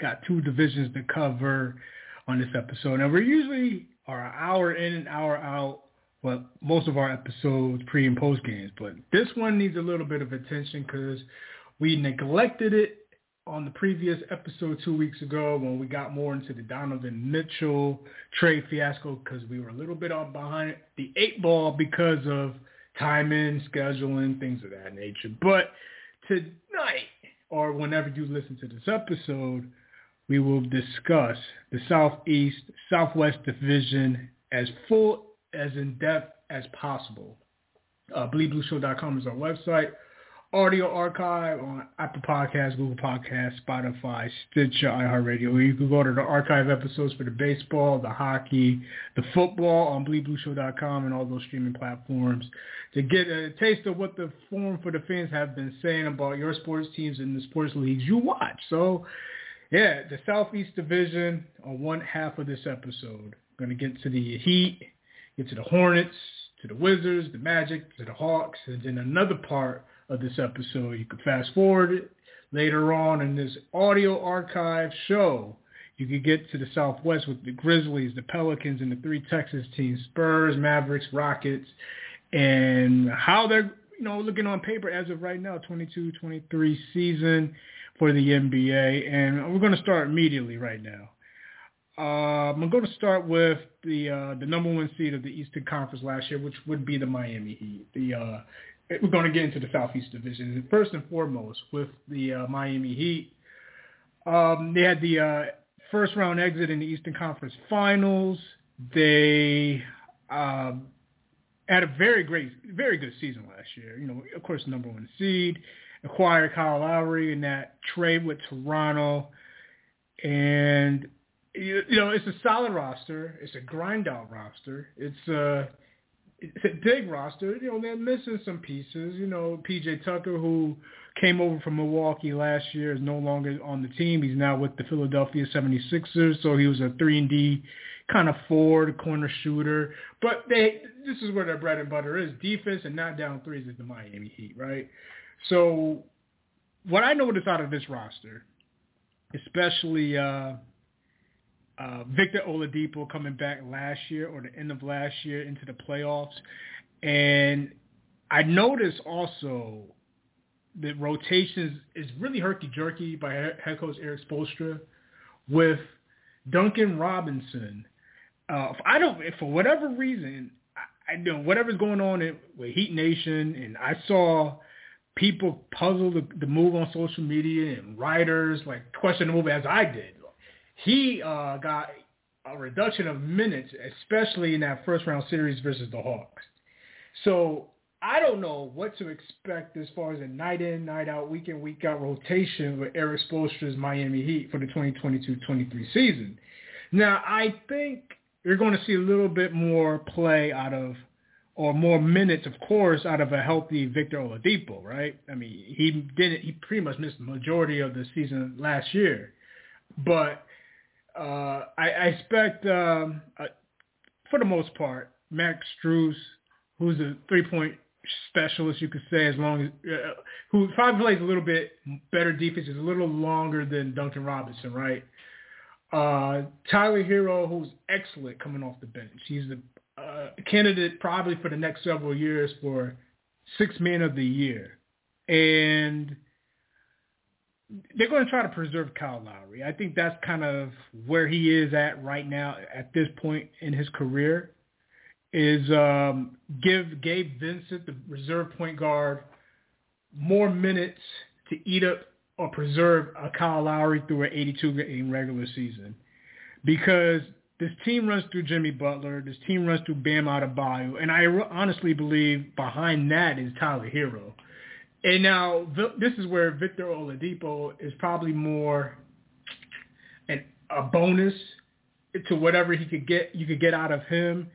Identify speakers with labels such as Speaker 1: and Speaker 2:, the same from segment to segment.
Speaker 1: Got two divisions to cover on this episode. Now, we're usually are an hour in and hour out, well, most of our episodes pre and post games. But this one needs a little bit of attention because we neglected it on the previous episode two weeks ago when we got more into the Donovan Mitchell trade fiasco because we were a little bit on behind the eight ball because of – timing, scheduling, things of that nature. But tonight, or whenever you listen to this episode, we will discuss the Southeast, Southwest Division as full, as in-depth as possible. Uh, BleedBlueShow.com is our website audio archive on Apple Podcasts, Google Podcasts, Spotify, Stitcher, iHeartRadio. You can go to the archive episodes for the baseball, the hockey, the football on BleedBlueShow.com and all those streaming platforms to get a taste of what the Forum for the Fans have been saying about your sports teams and the sports leagues you watch. So, yeah, the Southeast Division on one half of this episode. Going to get to the Heat, get to the Hornets, to the Wizards, the Magic, to the Hawks, and then another part of this episode. You can fast forward it later on in this audio archive show. You could get to the Southwest with the Grizzlies, the Pelicans, and the three Texas teams, Spurs, Mavericks, Rockets, and how they're you know looking on paper as of right now, 22-23 season for the NBA. And we're going to start immediately right now. Um, I'm going to start with the uh, the number one seed of the Eastern Conference last year, which would be the Miami Heat. The uh, we're going to get into the Southeast Division. First and foremost, with the uh, Miami Heat, um, they had the uh, first round exit in the Eastern Conference Finals. They um, had a very great, very good season last year. You know, of course, number one seed, acquired Kyle Lowry in that trade with Toronto, and you, you know it's a solid roster. It's a grind out roster. It's uh it's a big roster. You know, they're missing some pieces. You know, PJ Tucker, who came over from Milwaukee last year, is no longer on the team. He's now with the Philadelphia 76ers. So he was a 3 and D kind of forward, corner shooter. But they this is where their bread and butter is. Defense and not down threes is the Miami Heat, right? So what I noticed out of this roster, especially uh, uh, Victor Oladipo coming back last year or the end of last year into the playoffs. And I noticed also that rotations is really herky-jerky by head coach Erik Spoelstra with Duncan Robinson. Uh, I don't, for whatever reason, I, I know whatever's going on in, with Heat Nation, and I saw people puzzle the, the move on social media and writers like question the move as I did he uh, got a reduction of minutes, especially in that first round series versus the Hawks. So I don't know what to expect as far as a night in, night out, week in, week out rotation with Erik Spoelstra's Miami Heat for the 2022-23 season. Now, I think you're going to see a little bit more play out of, or more minutes, of course, out of a healthy Victor Oladipo, right? I mean, he didn't, he pretty much missed the majority of the season last year. But uh, I, I expect, um, uh, for the most part, Max Strus, who's a three-point specialist, you could say, as long as uh, who probably plays a little bit better defense, is a little longer than Duncan Robinson, right? Uh, Tyler Herro, who's excellent coming off the bench. He's a uh, candidate probably for the next several years for six men of the year, and they're going to try to preserve Kyle Lowry. I think that's kind of where he is at right now at this point in his career is um, give Gabe Vincent, the reserve point guard, more minutes to eat up or preserve a Kyle Lowry through an 82-game regular season. Because this team runs through Jimmy Butler. This team runs through Bam Adebayo. And I honestly believe behind that is Tyler Herro. And now this is where Victor Oladipo is probably more and a bonus to whatever he could get you could get out of him.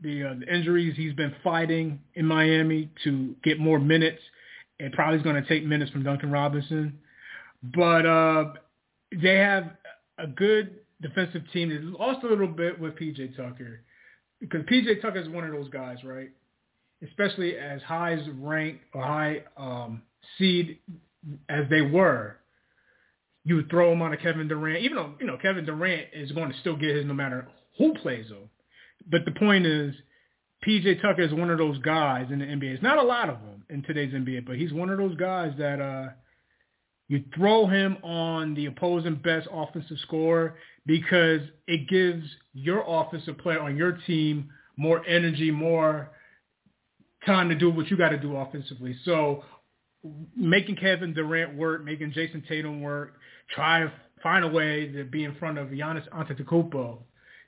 Speaker 1: The, uh, the injuries he's been fighting in Miami to get more minutes, and probably is going to take minutes from Duncan Robinson. But uh, they have a good defensive team. They lost a little bit with PJ Tucker because PJ Tucker is one of those guys, right? Especially as high as rank or high um, seed as they were, you would throw him on a Kevin Durant, even though you know Kevin Durant is going to still get his no matter who plays him. But the point is, PJ Tucker is one of those guys in the NBA. It's not a lot of them in today's NBA, but he's one of those guys that uh, you throw him on the opposing best offensive scorer because it gives your offensive player on your team more energy, more time to do what you got to do offensively. So making Kevin Durant work, making Jayson Tatum work, try to find a way to be in front of Giannis Antetokounmpo.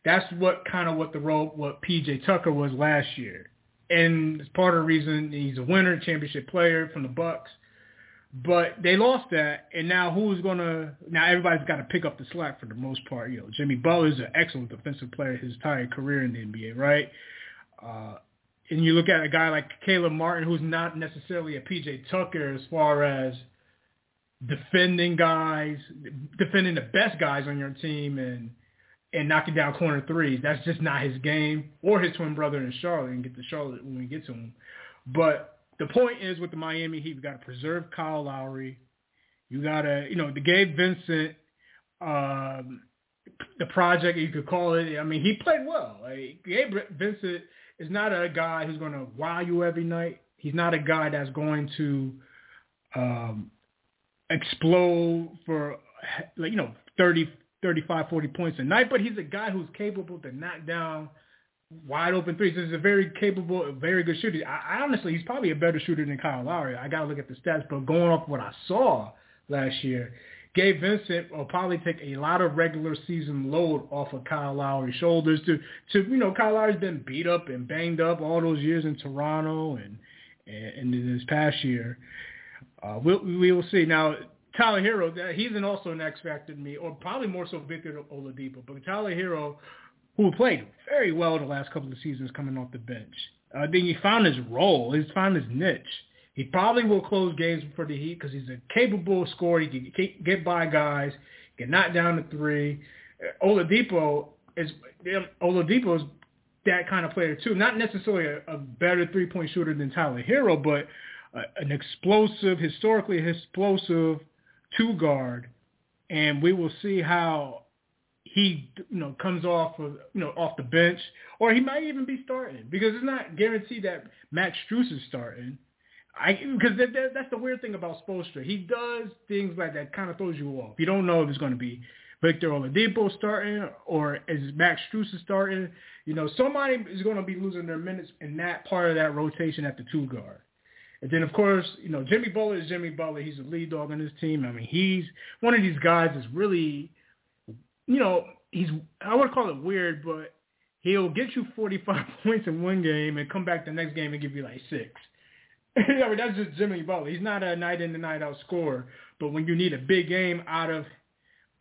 Speaker 1: That's what kind of what the role what PJ Tucker was last year, and it's part of the reason he's a winner, championship player from the Bucks. But they lost that, and now who's gonna? Now everybody's got to pick up the slack for the most part. You know, Jimmy Butler's an excellent defensive player his entire career in the NBA, right? Uh, and you look at a guy like Caleb Martin, who's not necessarily a PJ Tucker as far as defending guys, defending the best guys on your team, and and knocking down corner threes. That's just not his game, or his twin brother in Charlotte, and get to Charlotte when we get to him. But the point is with the Miami Heat, you got to preserve Kyle Lowry. You got to, you know, the Gabe Vincent, um, the project you could call it. I mean, he played well. Like, Gabe Vincent is not a guy who's going to wow you every night. He's not a guy that's going to um, explode for, like, you know, 30, 35, 40 points a night, but he's a guy who's capable to knock down wide open threes. This is a very capable, very good shooter. I, I honestly, he's probably a better shooter than Kyle Lowry. I got to look at the stats, but going off what I saw last year, Gabe Vincent will probably take a lot of regular season load off of Kyle Lowry's shoulders. To, to you know, Kyle Lowry's been beat up and banged up all those years in Toronto and and, and this past year. Uh, we'll, we will see. Now, Tyler Herro, he's an also an X factor to me, or probably more so Victor Oladipo. But Tyler Herro who played very well the last couple of seasons coming off the bench. I think he found his role. He's found his niche. He probably will close games for the Heat because he's a capable scorer. He can get by guys, get knocked down to three. Oladipo is Oladipo is that kind of player too. Not necessarily a, a better three-point shooter than Tyler Herro, but uh, an explosive, historically explosive two guard. And we will see how he you know comes off of you know off the bench, or he might even be starting because it's not guaranteed that Max Strus is starting. I because that, that, that's the weird thing about Spoelstra. He does things like that kind of throws you off. You don't know if it's going to be Victor Oladipo starting or is Max Strus starting. You know, somebody is going to be losing their minutes in that part of that rotation at the two guard. And then, of course, you know, Jimmy Butler is Jimmy Butler. He's the lead dog on his team. I mean, he's one of these guys that's really you know, he's I would call it weird, but he'll get you 45 points in one game and come back the next game and give you like six. I mean, that's just Jimmy Butler. He's not a night in and night out scorer, but when you need a big game out of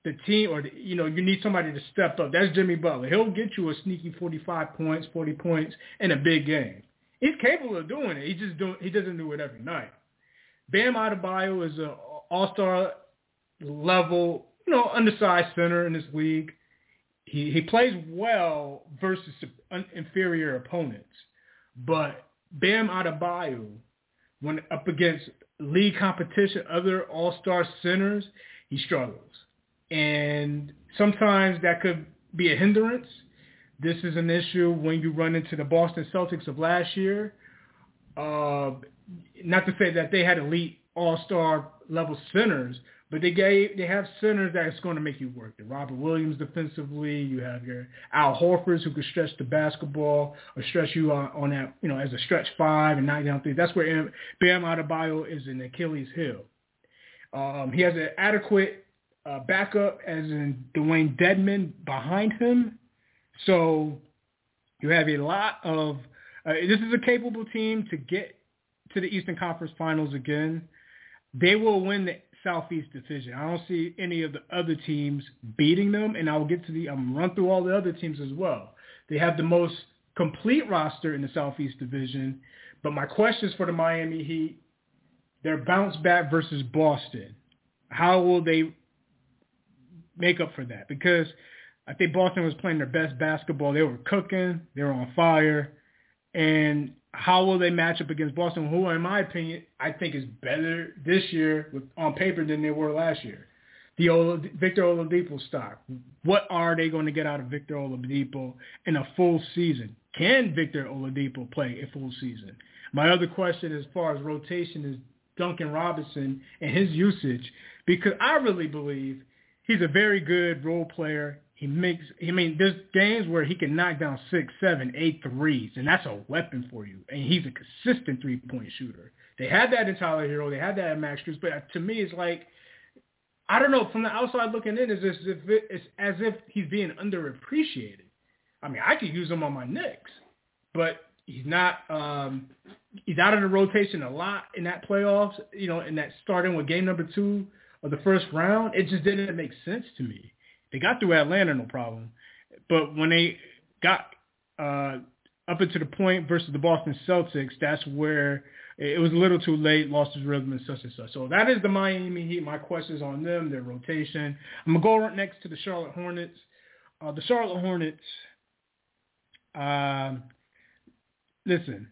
Speaker 1: the team, or the, you know, you need somebody to step up. That's Jimmy Butler. He'll get you a sneaky 45 points, 40 points in a big game. He's capable of doing it. He just don't. He doesn't do it every night. Bam Adebayo is an all-star level you know, undersized center in this league. He he plays well versus inferior opponents, but Bam Adebayo, when up against league competition, other all-star centers, he struggles, and sometimes that could be a hindrance. This is an issue when you run into the Boston Celtics of last year. Uh, not to say that they had elite all-star level centers, but they gave they have centers that's going to make you work. The Robert Williams defensively, you have your Al Horfords who can stretch the basketball or stretch you on, on that you know as a stretch five and knock down three. That's where Bam Adebayo is an Achilles heel. Um, he has an adequate uh, backup as in Dewayne Dedmon behind him, so you have a lot of. Uh, this is a capable team to get to the Eastern Conference Finals again. They will win the Southeast Division. I don't see any of the other teams beating them, and I'll get to the I'm run through all the other teams as well. They have the most complete roster in the Southeast Division, but my questions for the Miami Heat, their bounce back versus Boston. How will they make up for that? Because I think Boston was playing their best basketball. They were cooking. They were on fire. And how will they match up against Boston, who, in my opinion, I think is better this year with, on paper than they were last year? The Ola, Victor Oladipo stock. What are they going to get out of Victor Oladipo in a full season? Can Victor Oladipo play a full season? My other question as far as rotation is Duncan Robinson and his usage because I really believe he's a very good role player. He makes, I mean, there's games where he can knock down six, seven, eight threes, and that's a weapon for you. And he's a consistent three-point shooter. They had that in Tyler Herro. They had that in Max Strus. But to me, it's like, I don't know, from the outside looking in, as if, it, it's as if he's being underappreciated. I mean, I could use him on my Knicks, but he's not, um, he's out of the rotation a lot in that playoffs, you know, in that starting with game number two of the first round. It just didn't make sense to me. They got through Atlanta, no problem. But when they got uh, up into the point versus the Boston Celtics, that's where it was a little too late, lost his rhythm and such and such. So that is the Miami Heat. My questions on them, their rotation. I'm going to go right next to the Charlotte Hornets. Uh, the Charlotte Hornets, um, listen,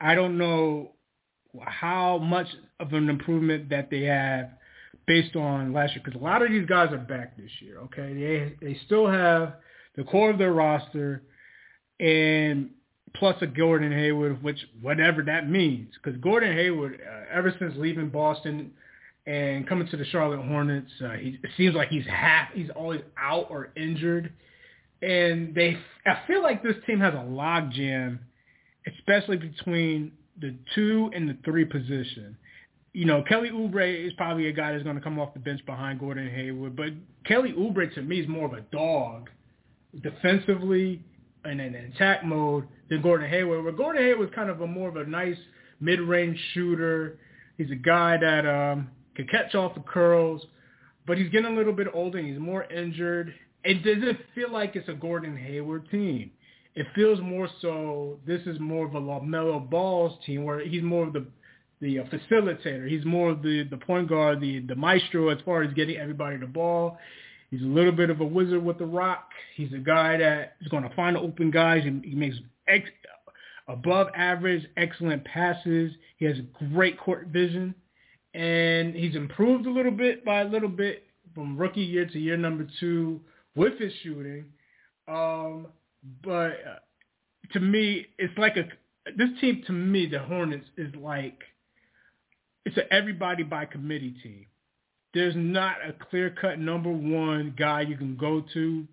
Speaker 1: I don't know how much of an improvement that they have based on last year because a lot of these guys are back this year. Okay, they they still have the core of their roster and plus a Gordon Hayward, which whatever that means, because Gordon Hayward, uh, ever since leaving Boston and coming to the Charlotte Hornets, uh, he, it seems like he's half, he's always out or injured, and they, I feel like this team has a logjam, especially between the two and the three position you know, Kelly Oubre is probably a guy that's going to come off the bench behind Gordon Hayward, but Kelly Oubre to me is more of a dog defensively and in attack mode than Gordon Hayward. But Gordon Hayward is kind of a more of a nice mid-range shooter. He's a guy that um, can catch off the curls, but he's getting a little bit older and he's more injured. It doesn't feel like it's a Gordon Hayward team. It feels more so this is more of a LaMelo Ball's team where he's more of the the uh, facilitator. He's more of the the point guard, the the maestro as far as getting everybody the ball. He's a little bit of a wizard with the rock. He's a guy that is going to find the open guys and he makes ex, above average, excellent passes. He has great court vision, and he's improved a little bit by a little bit from rookie year to year number two with his shooting. Um, but uh, to me, it's like a this team. To me, the Hornets is like it's an everybody by committee team. There's not a clear-cut number one guy you can go to.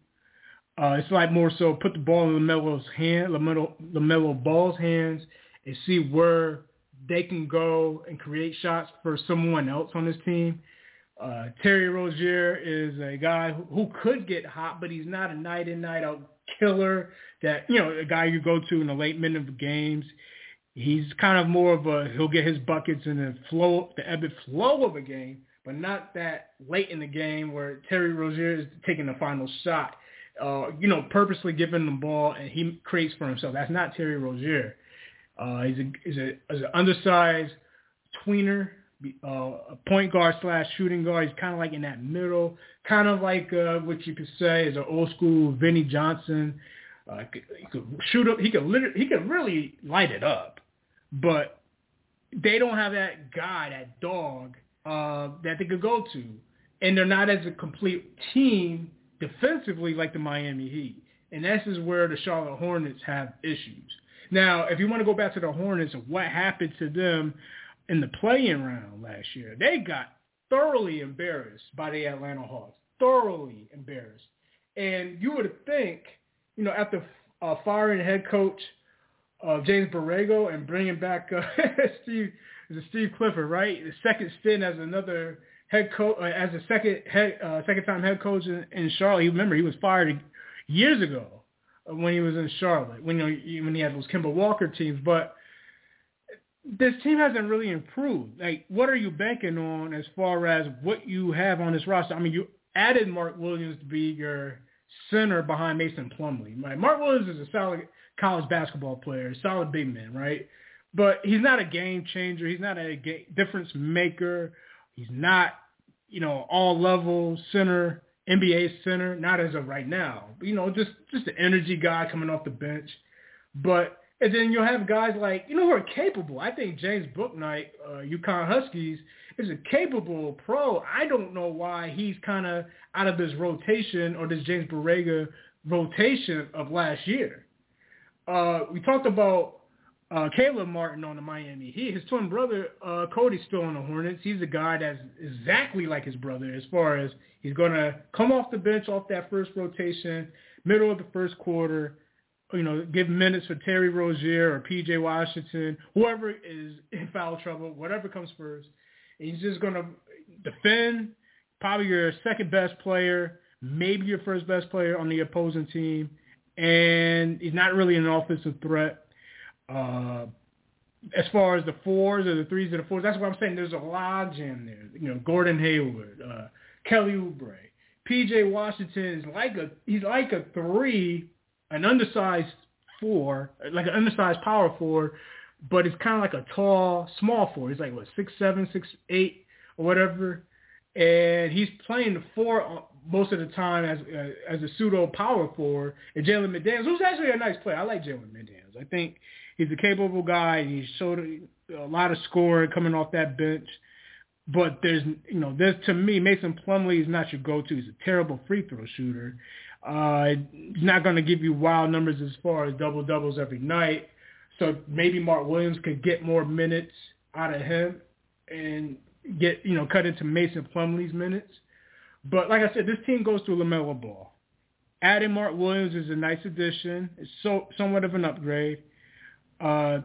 Speaker 1: Uh, it's like more so put the ball in LaMelo's hand, LaMelo, LaMelo Ball's hands, and see where they can go and create shots for someone else on this team. Uh, Terry Rozier is a guy who, who could get hot, but he's not a night in, night out killer that, you know, a guy you go to in the late minute of games he's kind of more of a he'll get his buckets in the flow the ebb and flow of a game, but not that late in the game where Terry Rozier is taking the final shot. Uh, you know, purposely giving the ball and he creates for himself. That's not Terry Rozier. Uh, he's a he's a he's an undersized tweener, uh, a point guard slash shooting guard. He's kind of like in that middle, kind of like uh, what you could say is an old school Vinnie Johnson. Uh, he could shoot up. He could literally, he could really light it up but they don't have that guy, that dog uh, that they could go to, and they're not as a complete team defensively like the Miami Heat. And this is where the Charlotte Hornets have issues. Now, if you want to go back to the Hornets and what happened to them in the play-in round last year, they got thoroughly embarrassed by the Atlanta Hawks. Thoroughly embarrassed. And you would think, you know, after uh, firing head coach uh, James Borrego and bringing back uh, Steve is Steve Clifford, right? The second stint as another head coach, uh, as a second head, uh, second time head coach in, in Charlotte. Remember he was fired years ago when he was in Charlotte when you know, when he had those Kemba Walker teams. But this team hasn't really improved. Like, what are you banking on as far as what you have on this roster? I mean, you added Mark Williams to be your center behind Mason Plumlee. Right? Mark Williams is a solid college basketball player, solid big man, right? But he's not a game changer. He's not a difference maker. He's not, you know, all level center, NBA center, not as of right now. You know, just just an energy guy coming off the bench. But and then you'll have guys like, you know, who are capable. I think James Bouknight, uh, UConn Huskies, is a capable pro. I don't know why he's kind of out of this rotation or this James Borrego rotation of last year. Uh, we talked about uh, Caleb Martin on the Miami Heat. His twin brother, uh, Cody's still on the Hornets. He's a guy that's exactly like his brother as far as he's going to come off the bench off that first rotation, middle of the first quarter, you know, give minutes for Terry Rozier or P.J. Washington, whoever is in foul trouble, whatever comes first. And he's just going to defend, probably your second best player, maybe your first best player on the opposing team, and he's not really an offensive threat. Uh, as far as the fours or the threes or the fours, that's what I'm saying. There's a logjam there. You know, Gordon Hayward, uh, Kelly Oubre, P.J. Washington is like a he's like a three an undersized four, like an undersized power forward, but it's kind of like a tall, small four. He's like what six seven, six eight, or whatever, and he's playing the four most of the time as uh, as a pseudo power forward. And Jalen McDaniels, who's actually a nice player, I like Jalen McDaniels. I think he's a capable guy. And he showed a lot of scoring coming off that bench. But there's, you know, there's to me, Mason Plumlee is not your go-to. He's a terrible free throw shooter, uh, he's not going to give you wild numbers as far as double doubles every night. So maybe Mark Williams could get more minutes out of him and get you know cut into Mason Plumlee's minutes. But like I said, this team goes through LaMelo Ball. Adding Mark Williams is a nice addition. It's so somewhat of an upgrade. Uh,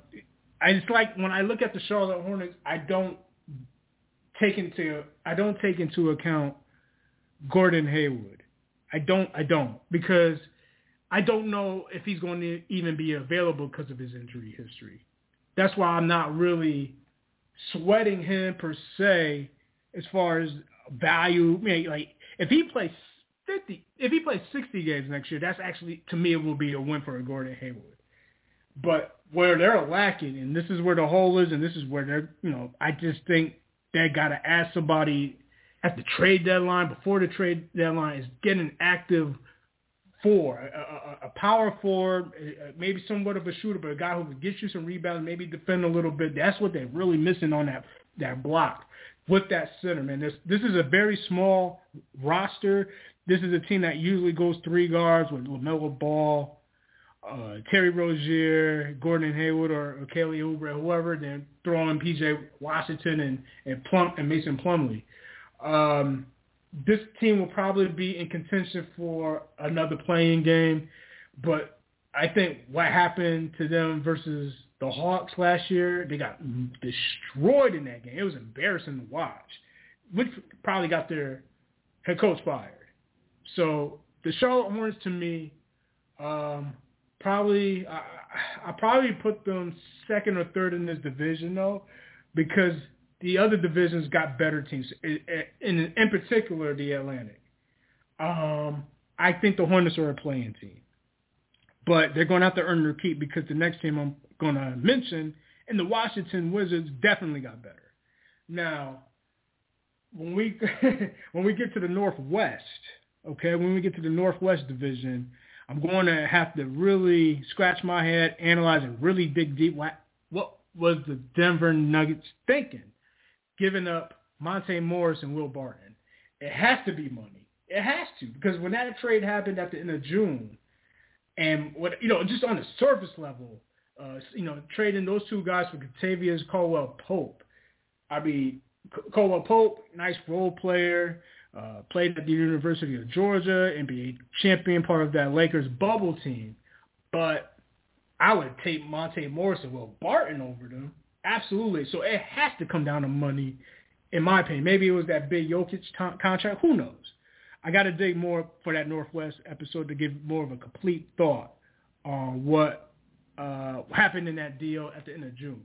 Speaker 1: I just like when I look at the Charlotte Hornets, I don't take into I don't take into account Gordon Hayward. I don't. I don't because I don't know if he's going to even be available because of his injury history. That's why I'm not really sweating him per se as far as value. Mean, like if he plays 50, if he plays 60 games next year, that's actually to me it will be a win for a Gordon Hayward. But where they're lacking, and this is where the hole is, and this is where they're, you know, I just think they got to ask somebody at the trade deadline, before the trade deadline, is get an active four, a, a, a power forward, maybe somewhat of a shooter, but a guy who can get you some rebounds, maybe defend a little bit. That's what they're really missing on that that block with that center, man. This this is a very small roster. This is a team that usually goes three guards with LaMelo Ball, uh, Terry Rozier, Gordon Hayward, or, or Kelly Oubre, whoever. Then throw in P.J. Washington and and Plum and Mason Plumlee. Um, this team will probably be in contention for another playing game, but I think what happened to them versus the Hawks last year, they got destroyed in that game. It was embarrassing to watch, which probably got their head coach fired. So the Charlotte Hornets, to me, um, probably I, I probably put them second or third in this division though, because the other divisions got better teams, in in particular the Atlantic. Um, I think the Hornets are a playing team, but they're going to have to earn their keep because the next team I'm going to mention and the Washington Wizards definitely got better. Now, when we when we get to the Northwest, okay, when we get to the Northwest Division, I'm going to have to really scratch my head, analyze, and really dig deep. What, what was the Denver Nuggets thinking? giving up Monte Morris and Will Barton. It has to be money. It has to because when that trade happened at the end of June, and what you know, just on the surface level, uh, you know, trading those two guys for Kentavious Caldwell Pope. I mean, Caldwell Pope, nice role player, uh, played at the University of Georgia, NBA champion, part of that Lakers bubble team. But I would take Monte Morris and Will Barton over them Absolutely. So it has to come down to money, in my opinion. Maybe it was that big Jokic t- contract. Who knows? I got to dig more for that Northwest episode to give more of a complete thought on what uh, happened in that deal at the end of June.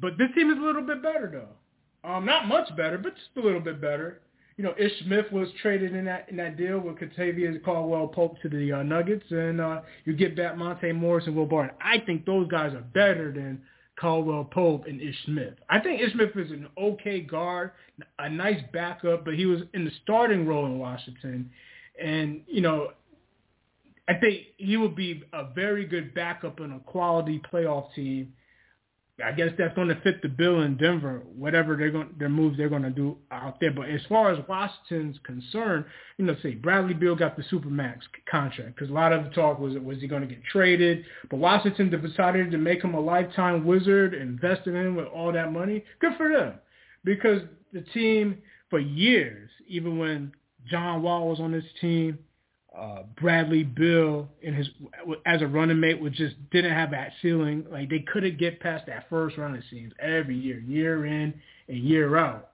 Speaker 1: But this team is a little bit better though. Um, not much better, but just a little bit better. You know, Ish Smith was traded in that in that deal with Kentavious Caldwell Pope to the uh, Nuggets, and uh, you get back Monte Morris and Will Barton. I think those guys are better than Caldwell Pope and Ish Smith. I think Ish Smith is an okay guard, a nice backup, but he was in the starting role in Washington, and you know, I think he would be a very good backup in a quality playoff team I guess that's going to fit the bill in Denver, whatever they're going, their moves they're going to do out there. But as far as Washington's concerned, you know, say Bradley Beal got the supermax contract because a lot of the talk was was he going to get traded, but Washington decided to make him a lifetime wizard, invest in him with all that money. Good for them, because the team for years, even when John Wall was on this team, uh, Bradley Beal in his as a running mate was just didn't have that ceiling. Like they couldn't get past that first round. It seems every year, year in and year out.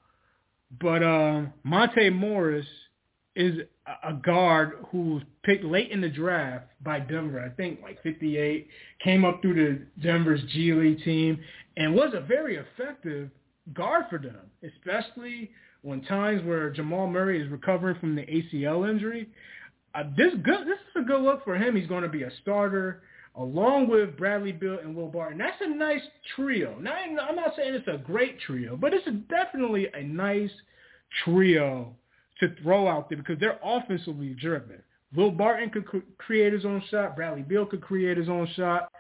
Speaker 1: But um, Monte Morris is a guard who was picked late in the draft by Denver. I think like 58 came up through the Denver's G League team and was a very effective guard for them, especially when times where Jamal Murray is recovering from the ACL injury uh, this good. This is a good look for him. He's going to be a starter along with Bradley Beal and Will Barton. That's a nice trio. Now, I'm not saying it's a great trio, but it's a, definitely a nice trio to throw out there because they're offensively driven. Will Barton could create his own shot. Bradley Beal could create his own shot.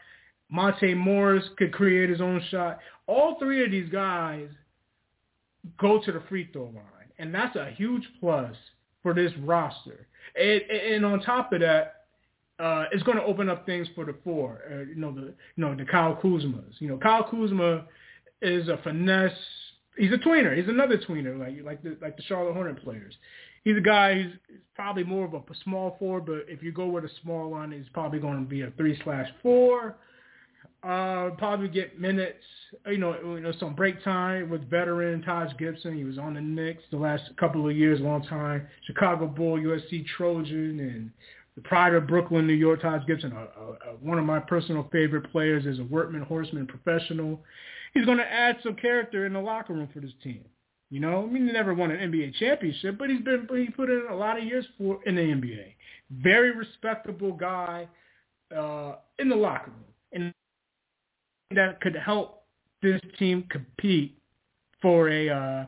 Speaker 1: Monte Morris could create his own shot. All three of these guys go to the free throw line, and that's a huge plus for this roster. And, and on top of that, uh, it's going to open up things for the four. Uh, you know the you know the Kyle Kuzmas. You know Kyle Kuzma is a finesse. He's a tweener. He's another tweener, like like the like the Charlotte Hornet players. He's a guy who's probably more of a small four, but if you go with a small one, he's probably going to be a three slash four. Uh, probably get minutes, you know, you know, some break time with veteran Taj Gibson. He was on the Knicks the last couple of years, long time. Chicago Bull, USC Trojan, and the pride of Brooklyn, New York, Taj Gibson, uh, uh, one of my personal favorite players as a workman, horseman, professional. He's going to add some character in the locker room for this team. You know, I mean, he never won an NBA championship, but he's been he put in a lot of years for in the NBA. Very respectable guy uh, in the locker room. That could help this team compete for a, uh,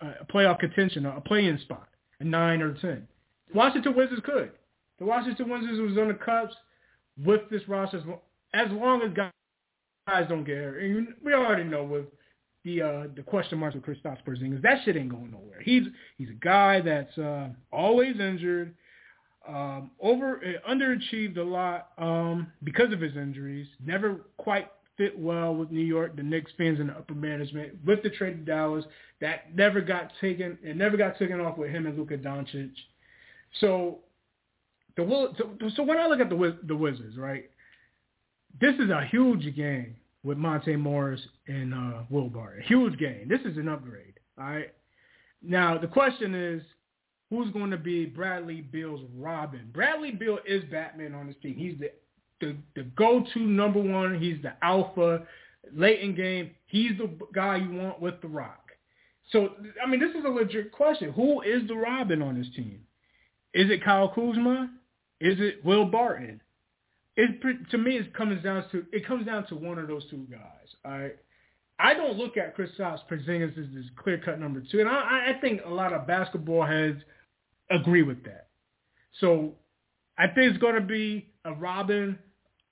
Speaker 1: a playoff contention, a play-in spot, a nine or ten. Washington Wizards could. The Washington Wizards was on the cups with this roster as long as guys don't get hurt. And we already know with the uh, the question marks with Kristaps Porzingis, that shit ain't going nowhere. He's he's a guy that's uh, always injured, um, over uh, underachieved a lot um, because of his injuries. Never quite fit well with New York, the Knicks fans and the upper management with the trade to Dallas. That never got taken. It never got taken off with him and Luka Doncic. So the so, so when I look at the the Wizards, right, this is a huge game with Monte Morris and uh, Will Barton. Huge game. This is an upgrade. All right. Now the question is, who's going to be Bradley Beal's Robin? Bradley Beal is Batman on this team. He's the the, the go-to number one. He's the alpha. Late in game, he's the guy you want with the rock. So, I mean, this is a legit question. Who is the Robin on this team? Is it Kyle Kuzma? Is it Will Barton? It, to me, it comes down to it comes down to one of those two guys. I I don't look at Kristaps Porzingis as this clear-cut number two, and I, I think a lot of basketball heads agree with that. So I think it's going to be a Robin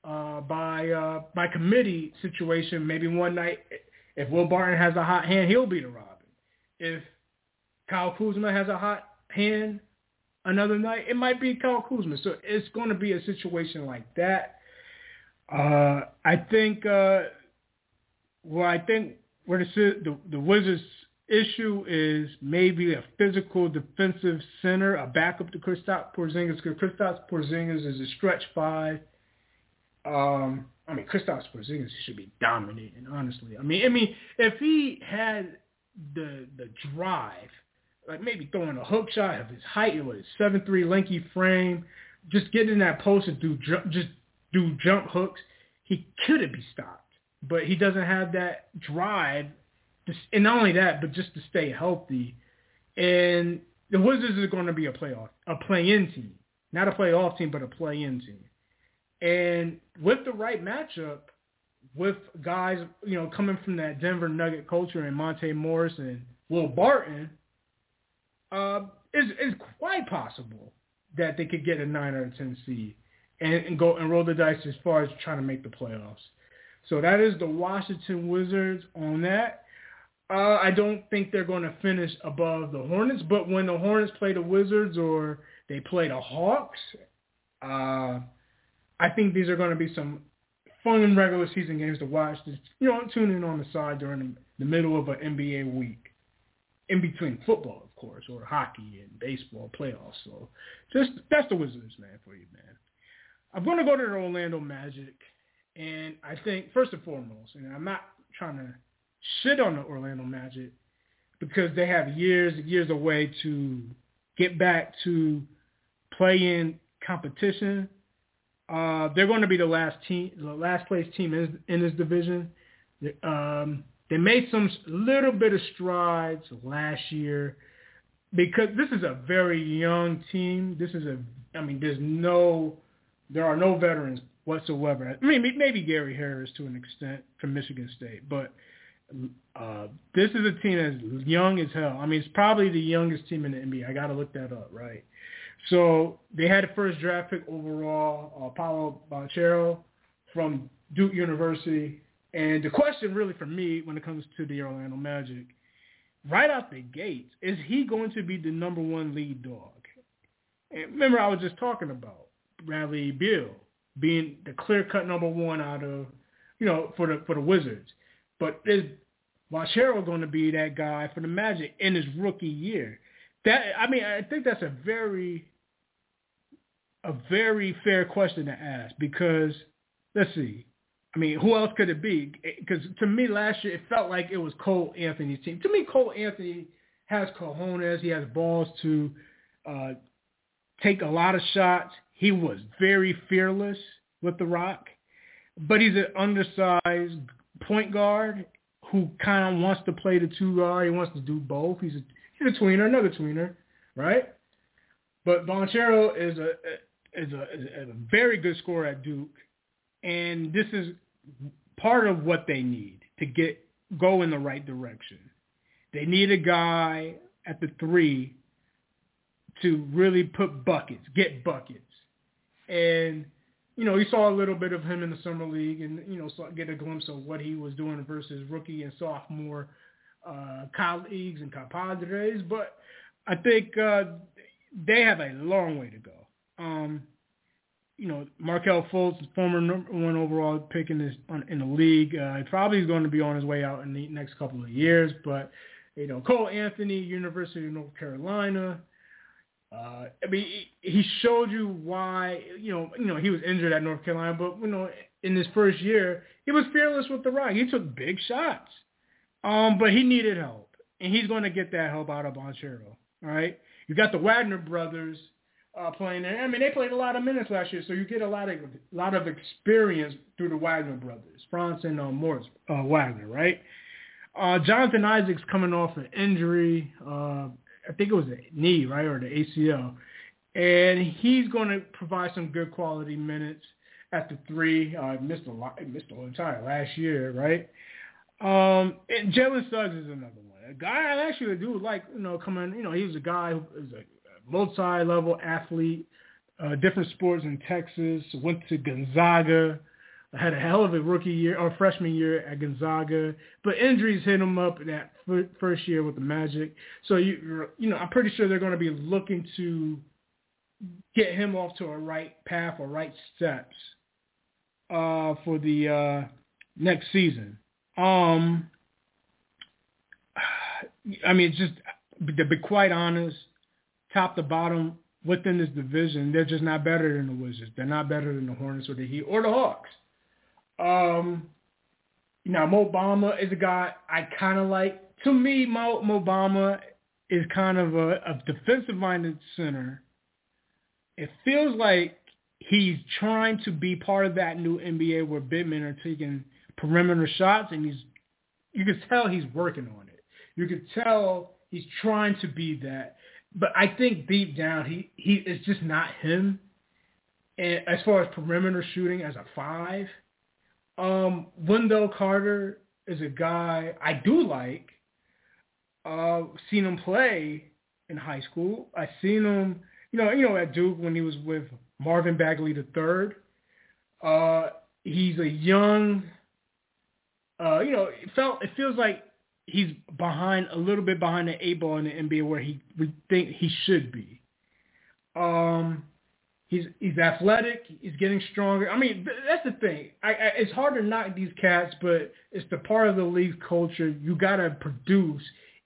Speaker 1: uh, by uh, by committee situation. Maybe one night, if Will Barton has a hot hand, he'll be the Robin. If Kyle Kuzma has a hot hand another night, it might be Kyle Kuzma. So it's going to be a situation like that. Uh, I think. Uh, well, I think where the, the the Wizards issue is maybe a physical defensive center, a backup to Kristaps Porzingis. Because Kristaps Porzingis is a stretch five um, I mean, Kristaps Porzingis should be dominating, honestly. I mean, I mean, if he had the the drive, like maybe throwing a hook shot of his height with his seven three lanky frame, just getting in that post and do just do jump hooks, he couldn't be stopped. but he doesn't have that drive. And not only that, but just to stay healthy. And the Wizards are going to be a playoff, a play-in team, not a playoff team, but a play-in team. And with the right matchup, with guys, you know, coming from that Denver Nugget culture and Monte Morris and Will Barton, uh, is is quite possible that they could get a nine or a ten seed and, and go and roll the dice as far as trying to make the playoffs. So that is the Washington Wizards on that. Uh, I don't think they're going to finish above the Hornets, but when the Hornets play the Wizards or they play the Hawks, uh, I think these are going to be some fun regular season games to watch. Just, you know, tune in on the side during the, middle of an NBA week, in between football, of course, or hockey and baseball playoffs. So, just that's the Wizards, man, for you, man. I'm going to go to the Orlando Magic, and I think first and foremost, and I'm not trying to shit on the Orlando Magic because they have years and years away to get back to play-in competition uh, they're going to be the last team, the last place team in, in this division. Um, they made some little bit of strides last year because this is a very young team. This is a, I mean, there's no, there are no veterans whatsoever. I mean, maybe Gary Harris to an extent from Michigan State, but uh, this is a team that's young as hell. I mean, it's probably the youngest team in the NBA. I got to look that up, right? So they had the first draft pick overall, uh, Paolo Banchero from Duke University. And the question really for me when it comes to the Orlando Magic, right out the gates, is he going to be the number one lead dog? And remember I was just talking about Bradley Beal being the clear-cut number one out of, you know, for the for the Wizards. But is Banchero going to be that guy for the Magic in his rookie year? That I mean, I think that's a very a very fair question to ask because let's see. I mean, who else could it be? Because to me, last year it felt like it was Cole Anthony's team. To me, Cole Anthony has cojones. He has balls to uh, take a lot of shots. He was very fearless with the rock, but he's an undersized point guard who kind of wants to play the two guard. He wants to do both. He's a he's a tweener, another tweener, right? But Banchero is a is a, is a very good scorer at Duke, and this is part of what they need to get go in the right direction. They need a guy at the three to really put buckets, get buckets, and you know, you saw a little bit of him in the summer league, and you know, saw, get a glimpse of what he was doing versus rookie and sophomore uh, colleagues and compadres. But I think uh, they have a long way to go. Um, you know, Markelle Fultz, former number one overall pick in, this, in the league, uh, probably is going to be on his way out in the next couple of years. But you know, Cole Anthony, University of North Carolina. Uh, I mean, he showed you why. You know, you know, he was injured at North Carolina, but you know, in his first year, he was fearless with the rock. He took big shots, um, but he needed help, and he's going to get that help out of Banchero. All right, you got the Wagner brothers uh, playing there. I mean, they played a lot of minutes last year, so you get a lot of lot of experience through the Wagner brothers, Franz and uh, Morris uh, Wagner, right? Uh, Jonathan Isaac's coming off an injury. Uh, I think it was a knee, right, or the ACL, and he's going to provide some good quality minutes at the three. Uh, missed a lot, missed the entire last year, right? Um, and Jalen Suggs is another one. A guy I actually do like, you know, coming, you know, he was a guy who is a multi-level athlete, uh, different sports in Texas, went to Gonzaga, had a hell of a rookie year or freshman year at Gonzaga, but injuries hit him up in that first year with the Magic. So you you know I'm pretty sure they're going to be looking to get him off to a right path or right steps uh, for the uh, next season. Um, I mean, just to be quite honest, top to bottom within this division, they're just not better than the Wizards. They're not better than the Hornets or the Heat or the Hawks. Um, you Mo Bamba is a guy I kind of like. To me, Mo, Mo Bamba is kind of a, a defensive-minded center. It feels like he's trying to be part of that new NBA where big men are taking perimeter shots, and he's you can tell he's working on it. You can tell he's trying to be that. But I think deep down he he is just not him. And as far as perimeter shooting as a five, um, Wendell Carter is a guy I do like. Uh, seen him play in high school. I seen him, you know, you know, at Duke when he was with Marvin Bagley the third. Uh, he's a young, uh, you know, it felt it feels like he's behind a little bit behind the eight ball in the NBA where he we think he should be. Um, he's he's athletic. He's getting stronger. I mean, that's the thing. I, I, it's hard to knock these cats, but it's the part of the league culture. You gotta produce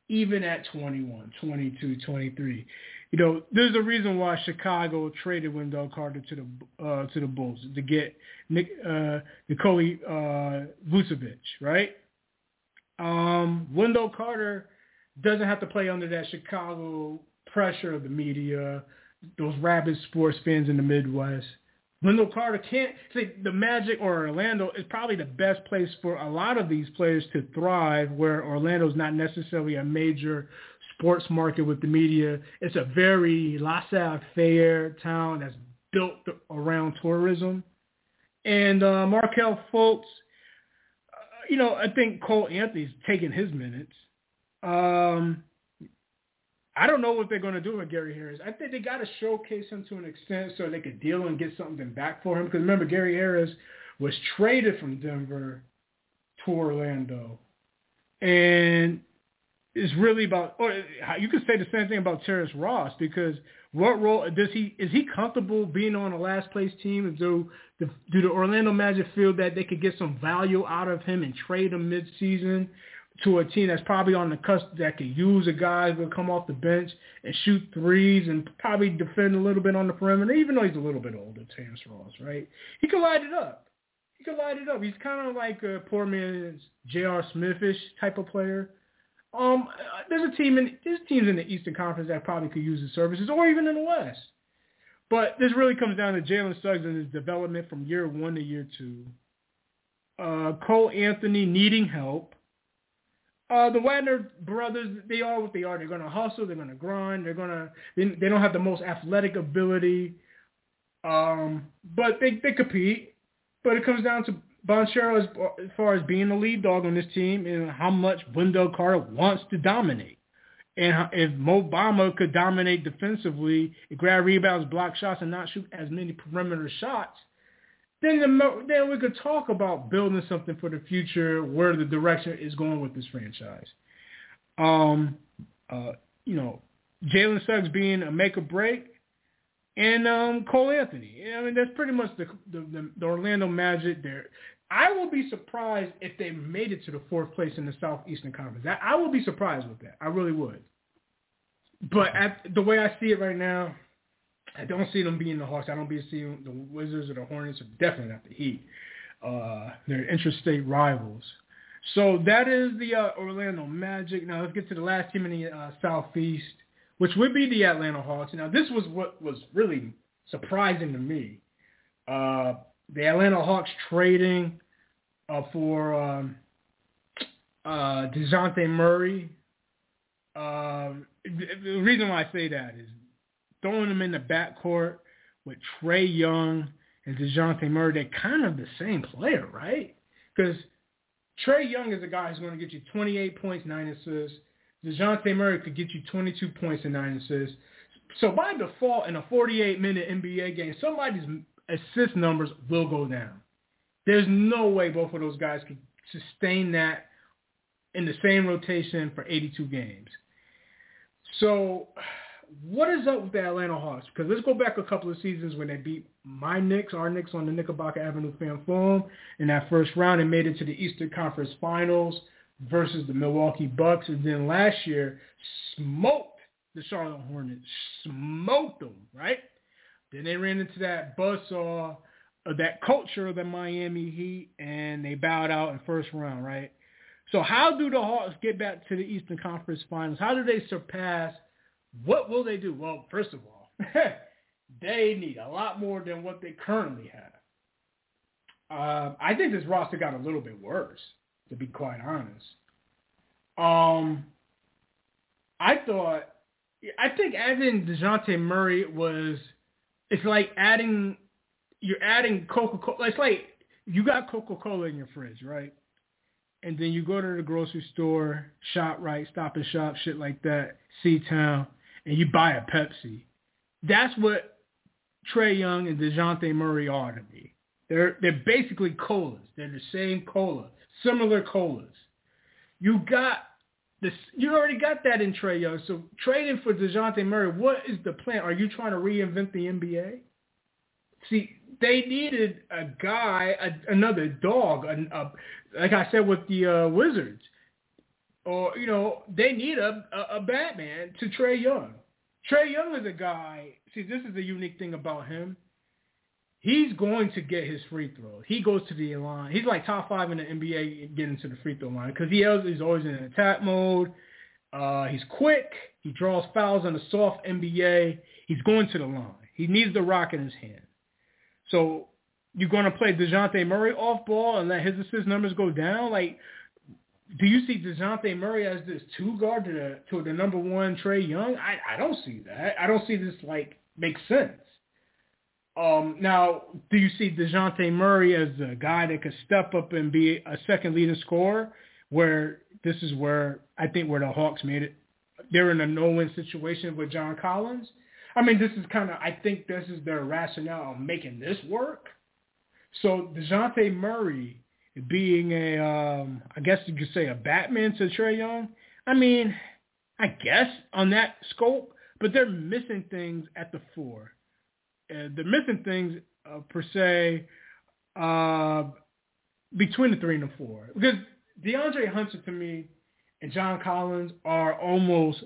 Speaker 1: even at 21, 22, 23 you know, there's a reason why Chicago traded Wendell Carter to the uh, to the Bulls to get Nick uh, uh, Vucevic, right? Um, Wendell Carter doesn't have to play under that Chicago pressure of the media, those rabid sports fans in the Midwest. Wendell Carter can't say the Magic or Orlando is probably the best place for a lot of these players to thrive where Orlando's not necessarily a major sports market with the media. It's a very laissez-faire town that's built around tourism. And uh, Markelle Fultz, you know, I think Cole Anthony's taking his minutes. Um, I don't know what they're going to do with Gary Harris. I think they got to showcase him to an extent so they could deal and get something back for him. Because remember, Gary Harris was traded from Denver to Orlando. And is really about, or you could say the same thing about Terrence Ross because what role does he is he comfortable being on a last place team? Do the do the Orlando Magic feel that they could get some value out of him and trade him mid season to a team that's probably on the cusp that could use a guy who will come off the bench and shoot threes and probably defend a little bit on the perimeter, even though he's a little bit older, Terrence Ross, right? He can light it up. He can light it up. He's kind of like a poor man's J.R. Smithish type of player um, there's a team in there's teams in the Eastern Conference that probably could use his services, or even in the West. But this really comes down to Jalen Suggs and his development from year one to year two. Uh, Cole Anthony needing help. Uh, the Wagner brothers, they are what they are. They're going to hustle. They're going to grind. They're going to. They, they don't have the most athletic ability, um, but they they compete. But it comes down to Banchero as, as far as being the lead dog on this team and how much Wendell Carter wants to dominate. And if Mo Bamba could dominate defensively, grab rebounds, block shots, and not shoot as many perimeter shots, then the, then we could talk about building something for the future, where the direction is going with this franchise. Um, uh, you know, Jalen Suggs being a make or break, and um, Cole Anthony. I mean, that's pretty much the the, the Orlando Magic. There, I will be surprised if they made it to the fourth place in the Southeastern Conference. I, I will be surprised with that. I really would. But at the way I see it right now, I don't see them being the Hawks. I don't be seeing the Wizards or the Hornets, or definitely not the Heat. Uh, they're interstate rivals. So that is the uh, Orlando Magic. Now let's get to the last team in the uh, Southeast which would be the Atlanta Hawks. Now, this was what was really surprising to me. Uh, the Atlanta Hawks trading uh, for um, uh, Dejounte Murray. Uh, the reason why I say that is throwing him in the backcourt with Trae Young and Dejounte Murray, they're kind of the same player, right? Because Trae Young is a guy who's going to get you 28 points, 9 assists. Dejounte Murray could get you 22 points and 9 assists. So by default, in a 48-minute NBA game, somebody's assist numbers will go down. There's no way both of those guys could sustain that in the same rotation for 82 games. So what is up with the Atlanta Hawks? Because let's go back a couple of seasons when they beat my Knicks, our Knicks on the Knickerbocker Avenue Fan Forum in that first round and made it to the Eastern Conference Finals versus the Milwaukee Bucks, and then last year smoked the Charlotte Hornets, smoked them, right? Then they ran into that buzzsaw of that culture of the Miami Heat, and they bowed out in first round, right? So how do the Hawks get back to the Eastern Conference Finals? How do they surpass? What will they do? Well, first of all, they need a lot more than what they currently have. Uh, I think this roster got a little bit worse, to be quite honest. Um, I thought, I think adding Dejounte Murray was, it's like adding, you're adding Coca-Cola. It's like you got Coca-Cola in your fridge, right? And then you go to the grocery store, shop right, stop and shop, shit like that, C-Town, and you buy a Pepsi. That's what Trae Young and Dejounte Murray are to me. They're they're basically colas. They're the same cola, similar colas. You got this. You already got that in Trae Young. So trading for Dejounte Murray, what is the plan? Are you trying to reinvent the NBA? See, they needed a guy, a, another dog, a, a, like I said with the uh, Wizards, or you know, they need a, a, a Batman to Trae Young. Trae Young is a guy. See, this is the unique thing about him. He's going to get his free throws. He goes to the line. He's like top five in the NBA getting to the free throw line because he is always in attack mode. Uh, he's quick. He draws fouls on the soft NBA. He's going to the line. He needs the rock in his hand. So you're going to play Dejounte Murray off ball and let his assist numbers go down? Like, do you see Dejounte Murray as this two guard to the, to the number one Trae Young? I, I don't see that. I don't see this, like, make sense. Um, now, do you see Dejounte Murray as a guy that could step up and be a second leading scorer where this is where I think where the Hawks made it. They're in a no-win situation with John Collins. I mean, this is kind of, I think this is their rationale of making this work. So Dejounte Murray being a, um, I guess you could say a Batman to Trae Young. I mean, I guess on that scope, but they're missing things at the four. Uh, they're missing things uh, per se uh, between the three and the four because DeAndre Hunter to me and John Collins are almost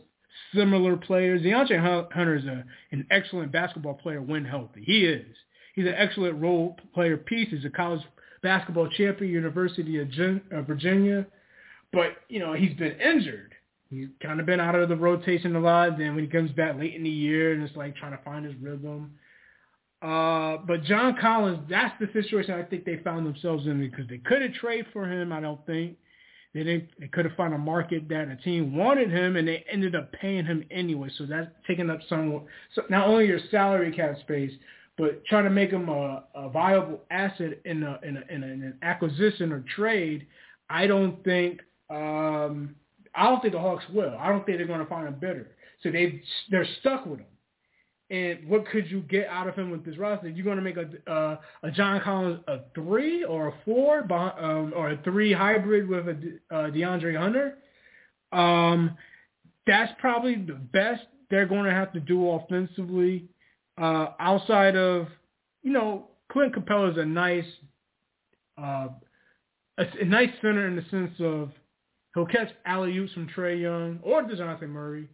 Speaker 1: similar players. DeAndre Hunter is a, an excellent basketball player when healthy. He is. He's an excellent role player piece. He's a college basketball champion, University of Virginia. But, you know, he's been injured. He's kind of been out of the rotation a lot. Then when he comes back late in the year and it's like trying to find his rhythm. Uh, but John Collins, that's the situation I think they found themselves in because they couldn't trade for him, I don't think. They didn't, they could have found a market that a team wanted him, and they ended up paying him anyway. So that's taking up some, so not only your salary cap space, but trying to make him a, a viable asset in, a, in, a, in, a, in an acquisition or trade. I don't think um, I don't think the Hawks will. I don't think they're going to find a bidder. So they they're stuck with him. And what could you get out of him with this roster? You're going to make a uh, a John Collins a three or a four, um, or a three hybrid with a uh, DeAndre Hunter. Um, that's probably the best they're going to have to do offensively. Uh, outside of, you know, Clint Capela is a nice, uh, a, a nice center in the sense of he'll catch alley oops from Trae Young or Dejounte Murray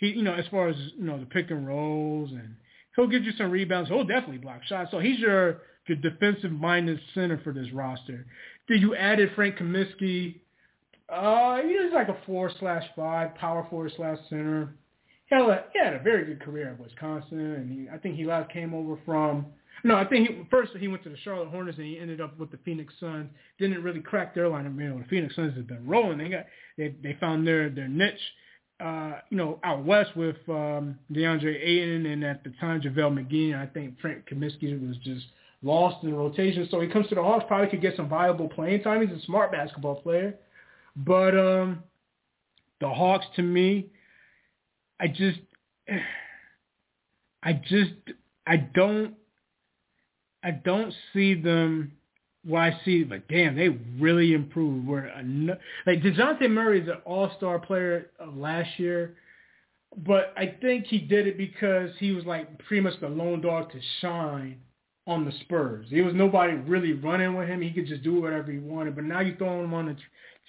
Speaker 1: he, you know, as far as you know, the pick and rolls, and he'll give you some rebounds. He'll definitely block shots. So he's your your defensive minded center for this roster. Did you added Frank Kaminsky? Uh, he's like a four slash five, power four slash center. He had, a, he had a very good career at Wisconsin, and he, I think he last came over from. No, I think he, first he went to the Charlotte Hornets and he ended up with the Phoenix Suns. Didn't really crack their lineup. You know, the Phoenix Suns have been rolling. They got they they found their their niche uh, you know, out west with um, DeAndre Ayton and at the time JaVale McGee. I think Frank Kaminsky was just lost in the rotation. So he comes to the Hawks, probably could get some viable playing time. He's a smart basketball player. But um, the Hawks, to me, I just, I just, I don't, I don't see them see, but damn, they really improved. Where like Dejounte Murray is an All-Star player of last year, but I think he did it because he was like pretty much the lone dog to shine on the Spurs. There was nobody really running with him. He could just do whatever he wanted. But now you throw him on the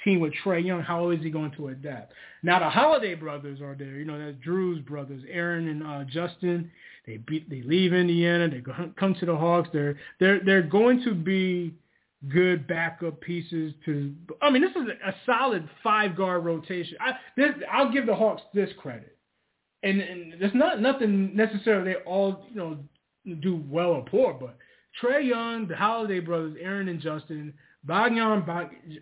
Speaker 1: team with Trae Young. How is he going to adapt? Now the Holiday brothers are there. You know, that's Jrue's brothers, Aaron and uh, Justin. They beat. They leave Indiana. They go, come to the Hawks. They're they're they're going to be good backup pieces to. I mean, this is a solid five guard rotation. I this I'll give the Hawks this credit, and and there's not nothing necessarily they all you know do well or poor, but Trae Young, the Holiday brothers, Aaron and Justin, Bogdan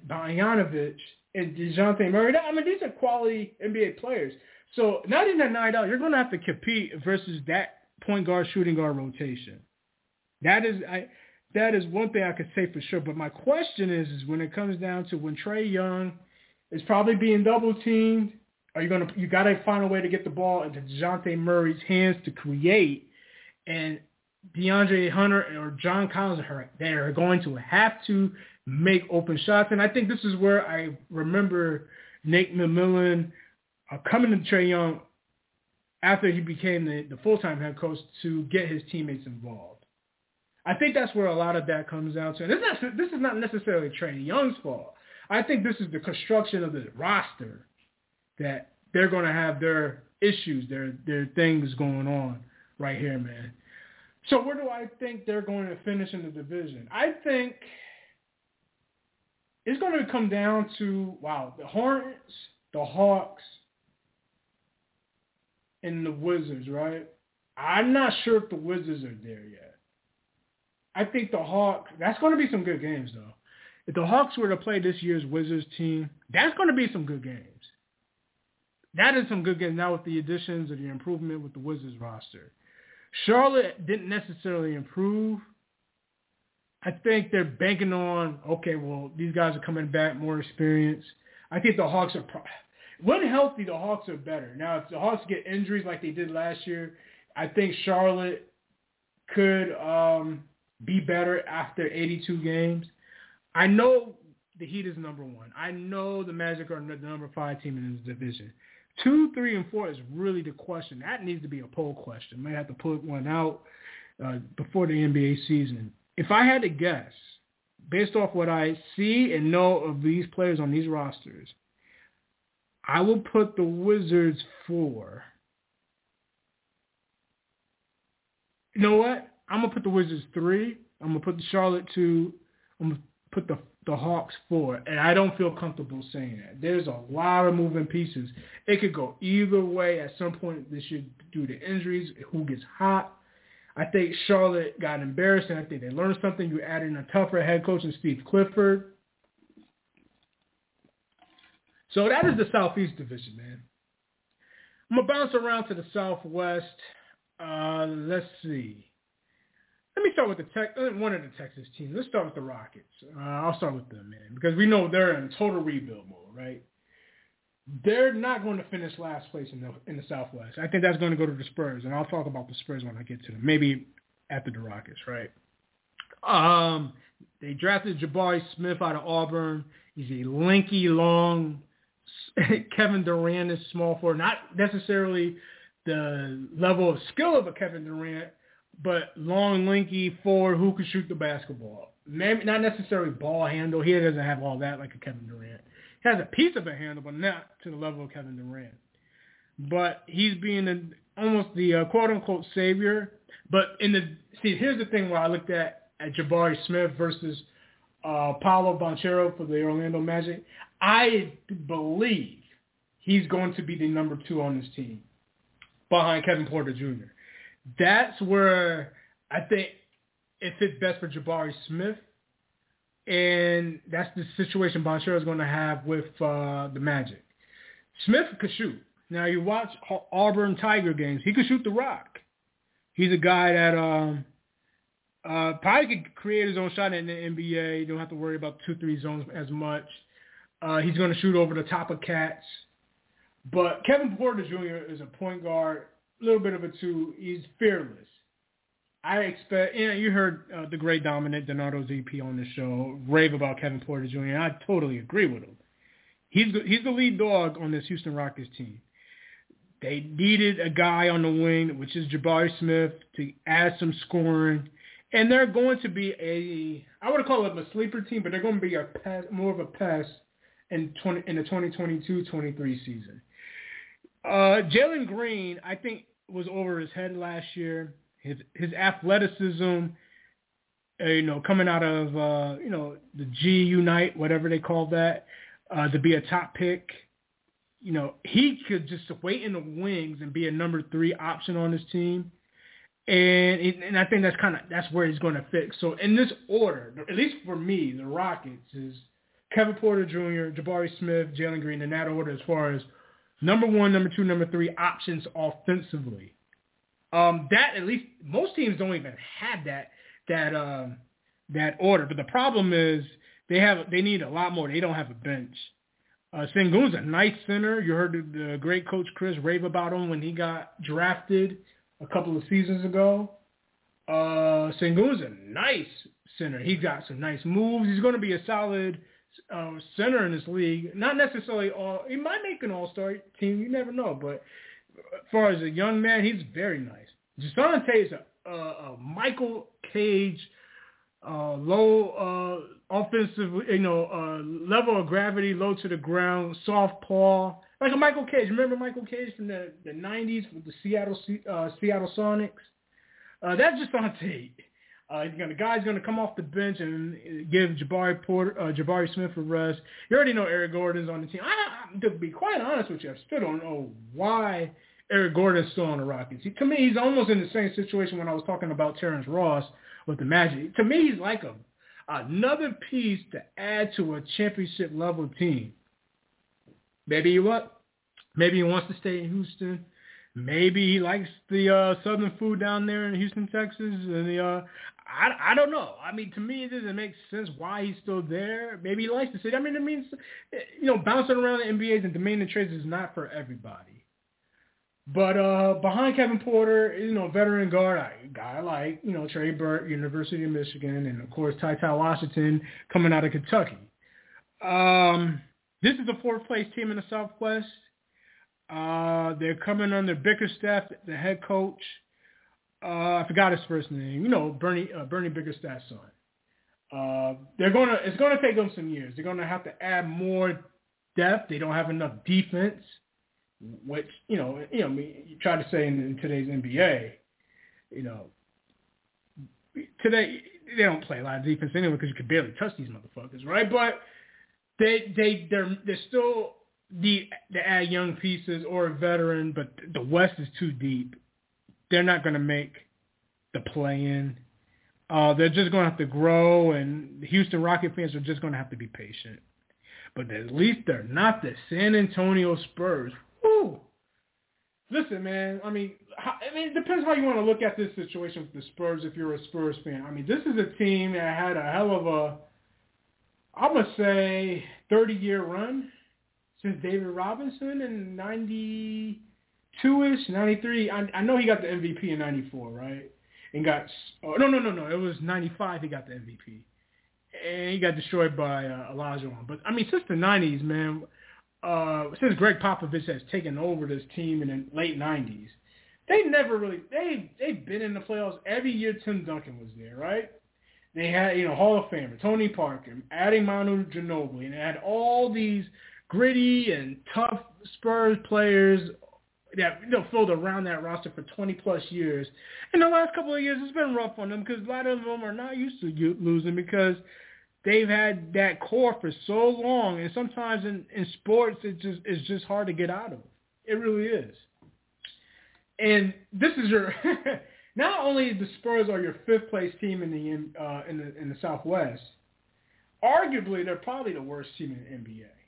Speaker 1: Bogdanovic, and Dejounte Murray. I mean, these are quality NBA players. So not even at nine out, you're going to have to compete versus that point guard, shooting guard rotation. That is I. That is one thing I could say for sure. But my question is, is when it comes down to when Trae Young is probably being double teamed, are you gonna you gotta find a way to get the ball into Dejounte Murray's hands to create and DeAndre Hunter or John Collins are they are going to have to make open shots. And I think this is where I remember Nate McMillan uh, coming to Trae Young after he became the, the full-time head coach to get his teammates involved. I think that's where a lot of that comes out to. And this is not, this is not necessarily Trae Young's fault. I think this is the construction of the roster that they're going to have their issues, their their things going on right here, man. So where do I think they're going to finish in the division? I think it's going to come down to wow, the Hornets, the Hawks, and the Wizards, right? I'm not sure if the Wizards are there yet. I think the Hawks, that's going to be some good games, though. If the Hawks were to play this year's Wizards team, that's going to be some good games. That is some good games now with the additions and the improvement with the Wizards roster. Charlotte didn't necessarily improve. I think they're banking on, okay, well, these guys are coming back, more experience. I think the Hawks are, pro- when healthy, the Hawks are better. Now, if the Hawks get injuries like they did last year, I think Charlotte could um, be better after 82 games. I know the Heat is number one. I know the Magic are the number five team in this division. Two, three, and four is really the question. That needs to be a poll question. Might have to put one out uh, before the NBA season. If I had to guess, based off what I see and know of these players on these rosters, I will put the Wizards four. You know what? I'm gonna put the Wizards three. I'm gonna put the Charlotte two. I'm gonna put the the Hawks four, and I don't feel comfortable saying that. There's a lot of moving pieces. It could go either way at some point this year due to injuries, who gets hot. I think Charlotte got embarrassed, and I think they learned something. You added in a tougher head coach in Steve Clifford. So that is the Southeast Division, man. I'm to bounce around to the Southwest. Uh, let's see. Let me start with the tech, uh, one of the Texas teams. Let's start with the Rockets. Uh, I'll start with them, man, because we know they're in total rebuild mode, right? They're not going to finish last place in the in the Southwest. I think that's going to go to the Spurs, and I'll talk about the Spurs when I get to them. Maybe after the Rockets, right? Um, they drafted Jabari Smith out of Auburn. He's a lanky, long Kevin Durant is small for not necessarily the level of skill of a Kevin Durant, but long, lanky forward who can shoot the basketball. Maybe not necessarily ball handle. He doesn't have all that like a Kevin Durant. He has a piece of a handle, but not to the level of Kevin Durant. But he's being a, almost the uh, quote unquote savior. But in the see, here's the thing where I looked at at Jabari Smith versus uh, Paolo Banchero for the Orlando Magic. I believe he's going to be the number two on this team behind Kevin Porter Jr that's where I think it fits best for Jabari Smith. And that's the situation Banchero is going to have with uh, the Magic. Smith could shoot. Now you watch Auburn Tiger games. He could shoot the rock. He's a guy that um, uh, probably could create his own shot in the NBA. You don't have to worry about two, three zones as much. Uh, he's going to shoot over the top of cats. But Kevin Porter Jr. is a point guard little bit of a two. He's fearless. I expect, know, you heard uh, the great Dominic Donato ZP on the show rave about Kevin Porter Jr. I totally agree with him. He's the, he's the lead dog on this Houston Rockets team. They needed a guy on the wing, which is Jabari Smith, to add some scoring. And they're going to be a, I would call it a sleeper team, but they're going to be a pass, more of a pass in 20, in the 2022-23 season. Uh, Jalen Green, I think was over his head last year. His his athleticism, uh, you know, coming out of uh, you know the G Unite, whatever they call that, uh, to be a top pick. You know, he could just wait in the wings and be a number three option on his team. and and I think that's kind of that's where he's going to fit. So in this order, at least for me, the Rockets is Kevin Porter Jr., Jabari Smith, Jalen Green in that order as far as number one, number two, number three options offensively. Um, that at least most teams don't even have that that um, that order. But the problem is they have they need a lot more. They don't have a bench. Uh, Sengun's a nice center. You heard the, great coach Chris rave about him when he got drafted a couple of seasons ago. Uh, Sengun's a nice center. He's got some nice moves. He's going to be a solid uh, center in this league. Not necessarily all. He might make an all-star team. You never know. But as far as a young man, he's very nice. Jasonte is a, a, a Michael Cage uh, low uh, offensive, you know, uh, level of gravity, low to the ground, soft paw, like a Michael Cage. Remember Michael Cage from the the '90s with the Seattle uh, Seattle Sonics? Uh, that's tape. Uh, he's gonna, the guy's going to come off the bench and give Jabari Porter, uh, Jabari Smith a rest. You already know Eric Gordon's on the team. I, to be quite honest with you, I still don't know why Eric Gordon's still on the Rockets. He, to me, he's almost in the same situation when I was talking about Terrence Ross with the Magic. To me, he's like a another piece to add to a championship level team. Maybe what? Maybe he wants to stay in Houston. Maybe he likes the uh, southern food down there in Houston, Texas, and the uh, I, I don't know. I mean, to me, it doesn't make sense why he's still there. Maybe he likes the city. I mean, it means you know, bouncing around the NBA's and demanding trades is not for everybody. But uh, behind Kevin Porter, you know, veteran guard, a guy like, you know, Trey Burke, University of Michigan, and of course Ty Ty Washington coming out of Kentucky. Um, this is the fourth place team in the Southwest. Uh, they're coming under Bickerstaff, the head coach. Uh, I forgot his first name. You know, Bernie uh, Bernie Bickerstaff's son. Uh, they're gonna. It's gonna take them some years. They're gonna have to add more depth. They don't have enough defense which you know, you know, I mean, you try to say in, in today's NBA, you know, today they don't play a lot of defense anyway because you can barely touch these motherfuckers, right? But they they they're they're still the to add young pieces or a veteran, but the West is too deep. They're not going to make the play in. Uh, they're just going to have to grow, and Houston Rocket fans are just going to have to be patient. But at least they're not the San Antonio Spurs. Whew. Listen, man. I mean, I mean, it depends how you want to look at this situation with the Spurs. If you're a Spurs fan, I mean, this is a team that had a hell of a, I'm gonna say, 30 year run since David Robinson in 92ish, 93. I, I know he got the MVP in 94, right? And got oh, no, no, no, no. It was 95. He got the MVP, and he got destroyed by uh, Olajuwon. But I mean, since the 90s, man uh, since Gregg Popovich has taken over this team in the late '90s, they never really they they've been in the playoffs every year. Tim Duncan was there, right? They had you know Hall of Famer Tony Parker, adding Manu Ginobili, and they had all these gritty and tough Spurs players that you know filled around that roster for 20 plus years. In the last couple of years, it's been rough on them because a lot of them are not used to losing because they've had that core for so long, and sometimes in, in sports, it just it's just hard to get out of. It really is. And this is your not only the Spurs are your fifth place team in the uh, in the in the Southwest, arguably they're probably the worst team in the NBA.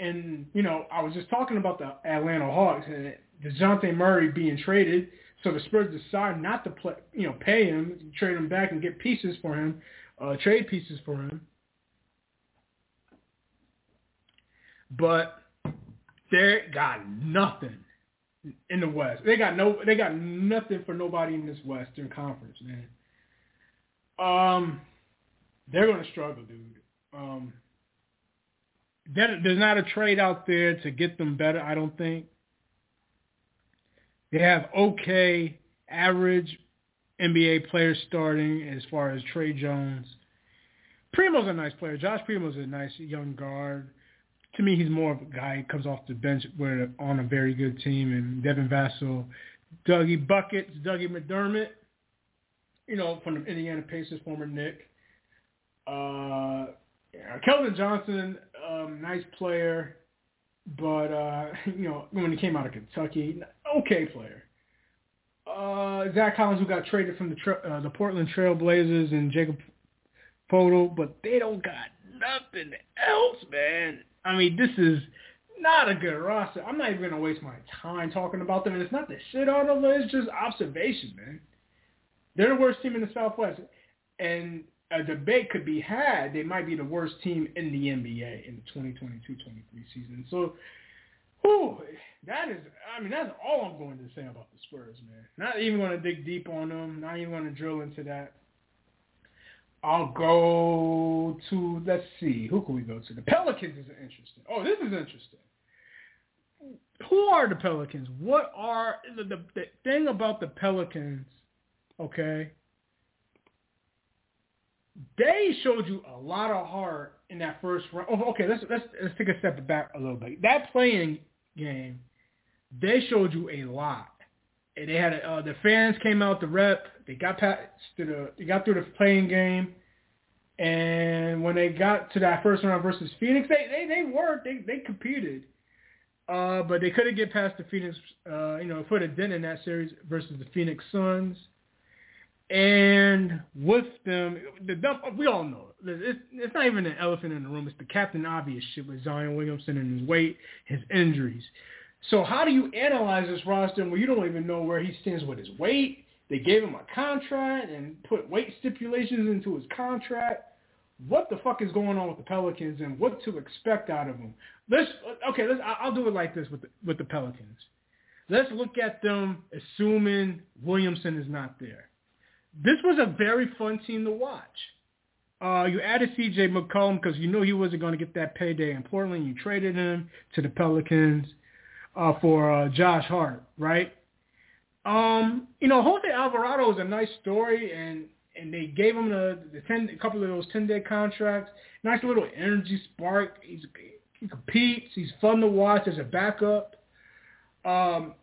Speaker 1: And you know, I was just talking about the Atlanta Hawks and Dejounte Murray being traded. So the Spurs decide not to play, you know, pay him, trade him back, and get pieces for him uh, trade pieces for him. But they got nothing in the West. They got no. They got nothing for nobody in this Western Conference, man. Um, they're gonna struggle, dude. Um, there's not a trade out there to get them better. I don't think. They have okay, average NBA players starting as far as Tre Jones. Primo's a nice player. Josh Primo's a nice young guard. To me, he's more of a guy who comes off the bench where on a very good team. And Devin Vassell, Dougie Buckets, Dougie McDermott, you know, from the Indiana Pacers, former Knick. Uh, Keldon Johnson, um, nice player, but uh, you know, when he came out of Kentucky, okay player. uh, Zach Collins, who got traded from the tra- uh, the Portland Trail Blazers, and Jakob Poeltl, but they don't got nothing else, man. I mean, this is not a good roster. I'm not even gonna waste my time talking about them, and it's not the shit on them. It's just observation, man. They're the worst team in the Southwest, and a debate could be had. They might be the worst team in the NBA in the 2022-23 season. So, whew, that is, I mean, that's all I'm going to say about the Spurs, man. Not even going to dig deep on them. Not even going to drill into that. I'll go to, let's see, who can we go to? The Pelicans is interesting. Oh, this is interesting. Who are the Pelicans? What are, the, the, the thing about the Pelicans, okay, they showed you a lot of heart in that first round. Oh, okay, let's let's let's take a step back a little bit. That play-in game, they showed you a lot. And they had uh, the fans came out to rep. They got past to the they got through the play-in game, and when they got to that first round versus Phoenix, they they they worked. They they competed. Uh, but they couldn't get past the Phoenix, uh, you know, put a dent in that series versus the Phoenix Suns. And with them, the we all know it's, it's not even an elephant in the room. It's the captain obvious shit with Zion Williamson and his weight, his injuries. So how do you analyze this roster where you don't even know where he stands with his weight? They gave him a contract and put weight stipulations into his contract. What the fuck is going on with the Pelicans and what to expect out of them? Let's okay. Let's I'll do it like this with the, with the Pelicans. Let's look at them assuming Williamson is not there this was a very fun team to watch. Uh, you added C.J. McCollum because you knew he wasn't going to get that payday in Portland. You traded him to the Pelicans uh, for uh, Josh Hart, right? Um, you know, Jose Alvarado is a nice story, and and they gave him the, the ten, a couple of those ten day contracts. Nice little energy spark. He's he competes. He's fun to watch as a backup. Um,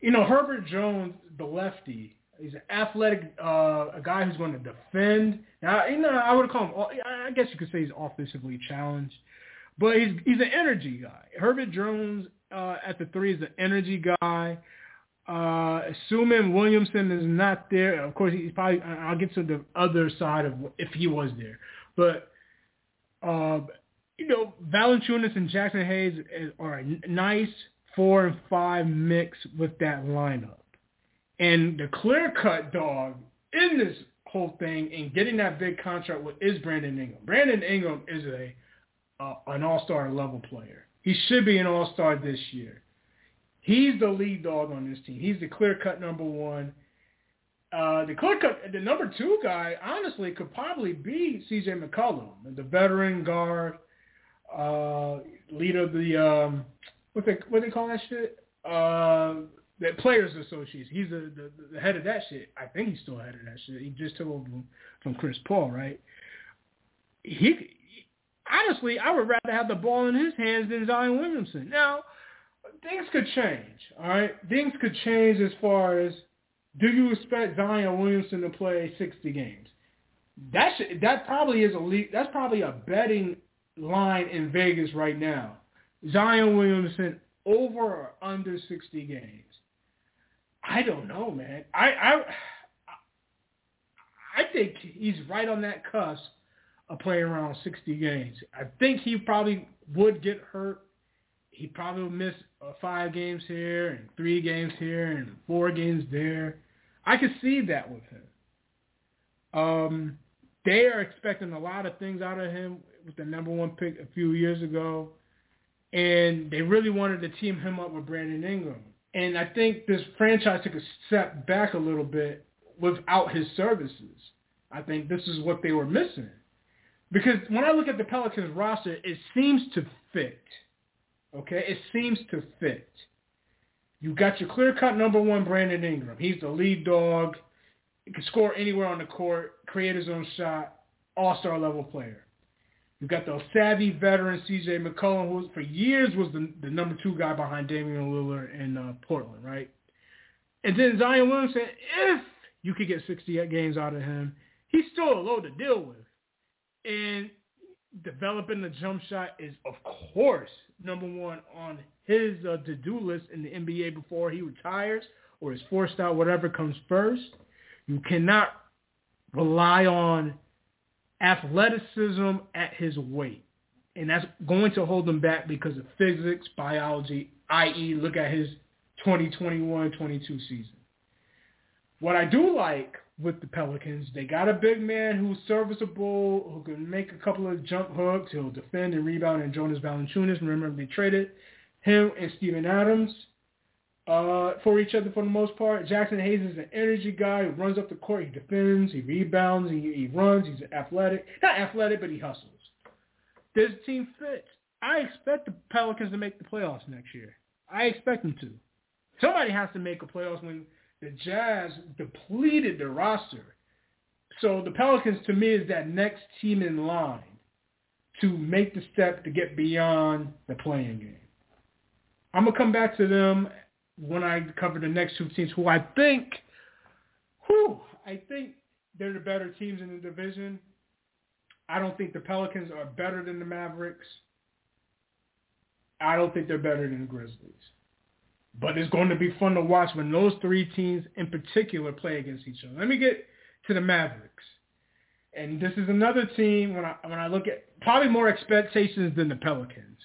Speaker 1: you know, Herbert Jones, the lefty, He's an athletic, uh, a guy who's going to defend. Now, you know, I would call him. I guess you could say he's offensively challenged, but he's he's an energy guy. Herbert Jones uh, at the three is an energy guy. Uh, assuming Williamson is not there, of course he's probably. I'll get to the other side of if he was there, but uh, you know, Valanciunas and Jaxson Hayes are a nice four and five mix with that lineup. And the clear-cut dog in this whole thing and getting that big contract with is Brandon Ingram. Brandon Ingram is a uh, an all-star level player. He should be an all-star this year. He's the lead dog on this team. He's the clear-cut number one. Uh, the clear-cut, the number two guy, honestly, could probably be C.J. McCollum, the veteran guard, uh, leader of the um, what they what they call that shit. Uh, the Players Association. He's the, the, the head of that shit. I think he's still head of that shit. He just took over from, Chris Paul, right? He, honestly, I would rather have the ball in his hands than Zion Williamson. Now, things could change. All right, things could change as far as do you expect Zion Williamson to play 60 games? That should, that probably is a that's probably a betting line in Vegas right now. Zion Williamson over or under 60 games. I don't know, man. I I I think he's right on that cusp of playing around 60 games. I think he probably would get hurt. He probably would miss uh, five games here and three games here and four games there. I could see that with him. Um, they are expecting a lot of things out of him with the number one pick a few years ago, and they really wanted to team him up with Brandon Ingram. And I think this franchise took a step back a little bit without his services. I think this is what they were missing. Because when I look at the Pelicans roster, it seems to fit. Okay? It seems to fit. You got your clear-cut number one, Brandon Ingram. He's the lead dog. He can score anywhere on the court, create his own shot, all-star level player. You've got the savvy veteran C.J. McCollum, who for years was the, the number two guy behind Damian Lillard in uh, Portland, right? And then Zion Williamson, if you could get 68 games out of him, he's still a load to deal with. And developing the jump shot is, of course, number one on his uh, to-do list in the NBA before he retires or is forced out, whatever comes first. You cannot rely on athleticism at his weight. And that's going to hold him back because of physics, biology, i.e. look at his 2021-22 season. What I do like with the Pelicans, they got a big man who's serviceable, who can make a couple of jump hooks. He'll defend and rebound. And Jonas Valanciunas, remember they traded him and Steven Adams uh, for each other for the most part. Jaxson Hayes is an energy guy who runs up the court. He defends, he rebounds, he, he runs. He's athletic. Not athletic, but he hustles. This team fits. I expect the Pelicans to make the playoffs next year. I expect them to. Somebody has to make a playoffs when the Jazz depleted the roster. So the Pelicans, to me, is that next team in line to make the step to get beyond the play-in game. I'm gonna come back to them when I cover the next two teams, who I think, who I think they're the better teams in the division. I don't think the Pelicans are better than the Mavericks. I don't think they're better than the Grizzlies. But it's going to be fun to watch when those three teams in particular play against each other. Let me get to the Mavericks. And this is another team when I when I look at probably more expectations than the Pelicans.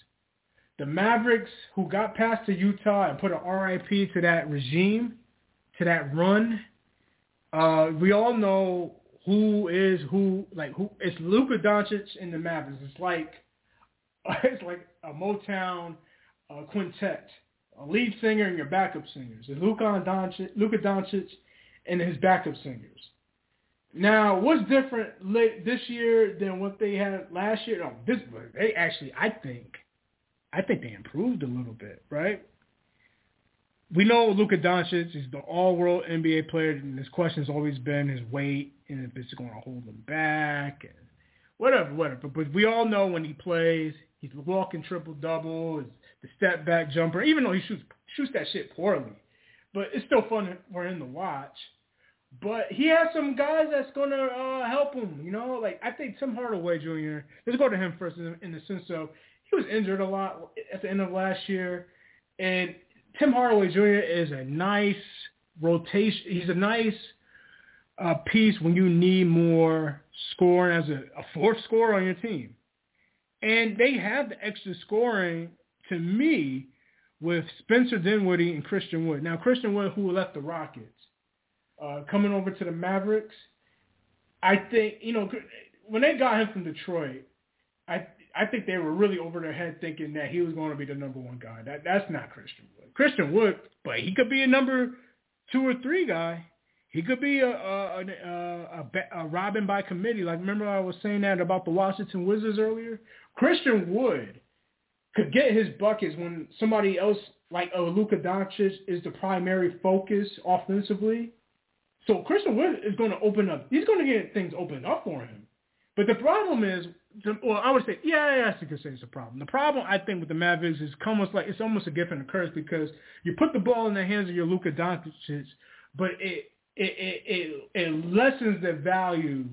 Speaker 1: The Mavericks who got past the Utah and put an RIP to that regime, to that run. Uh, we all know who is who. Like who? It's Luka Doncic in the Mavericks. It's like it's like a Motown uh, quintet a lead singer and your backup singers. It's Luka Doncic, Luka Doncic and his backup singers. Now, what's different this year than what they had last year? No, this they actually, I think, I think they improved a little bit, right? We know Luka Doncic is the all-world NBA player, and his question's always been his weight and if it's going to hold him back and whatever, whatever. But we all know when he plays, he's walking triple double the step back jumper, even though he shoots shoots that shit poorly. But it's still fun for him to watch. But he has some guys that's gonna uh, help him. You know, like I think Tim Hardaway Jr. Let's go to him first in, in the sense of he was injured a lot at the end of last year, and Tim Hardaway Jr. is a nice rotation. He's a nice uh, piece when you need more scoring as a, a fourth scorer on your team. And they have the extra scoring to me with Spencer Dinwiddie and Christian Wood. Now, Christian Wood, who left the Rockets, uh, coming over to the Mavericks, I think, you know, when they got him from Detroit, I I think they were really over their head thinking that he was going to be the number one guy. That That's not Christian Wood. Christian Wood, but he could be a number two or three guy. He could be a a, a, a, a Robin by committee. Like remember I was saying that about the Washington Wizards earlier. Christian Wood could get his buckets when somebody else like uh, Luka Doncic is the primary focus offensively. So Christian Wood is going to open up. He's going to get things opened up for him. But the problem is, well, I would say, yeah, yes, you could say it's a problem. The problem I think with the Mavericks is almost like it's almost a gift and a curse because you put the ball in the hands of your Luka Doncic, but it it it it, it lessens the value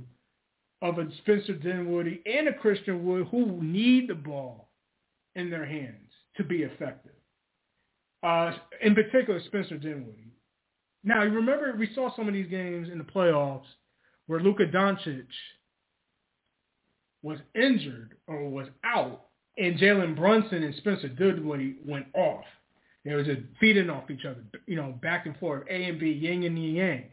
Speaker 1: of a Spencer Dinwiddie and a Christian Wood who need the ball in their hands to be effective. Uh, in particular, Spencer Dinwiddie. Now, you remember we saw some of these games in the playoffs where Luka Doncic was injured or was out, and Jalen Brunson and Spencer Dinwiddie went off. They were just feeding off each other, you know, back and forth, A and B, yin and yang.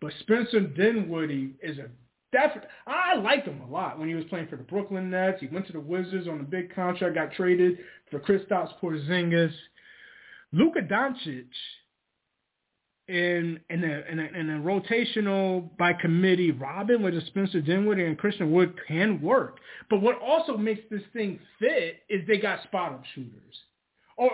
Speaker 1: But Spencer Dinwiddie is a that's I liked him a lot when he was playing for the Brooklyn Nets. He went to the Wizards on a big contract, got traded for Kristaps Porzingis. Luka Doncic in in a, in a, in a rotational by committee Robin with a Spencer Dinwiddie and Christian Wood can work. But what also makes this thing fit is they got spot up shooters. Or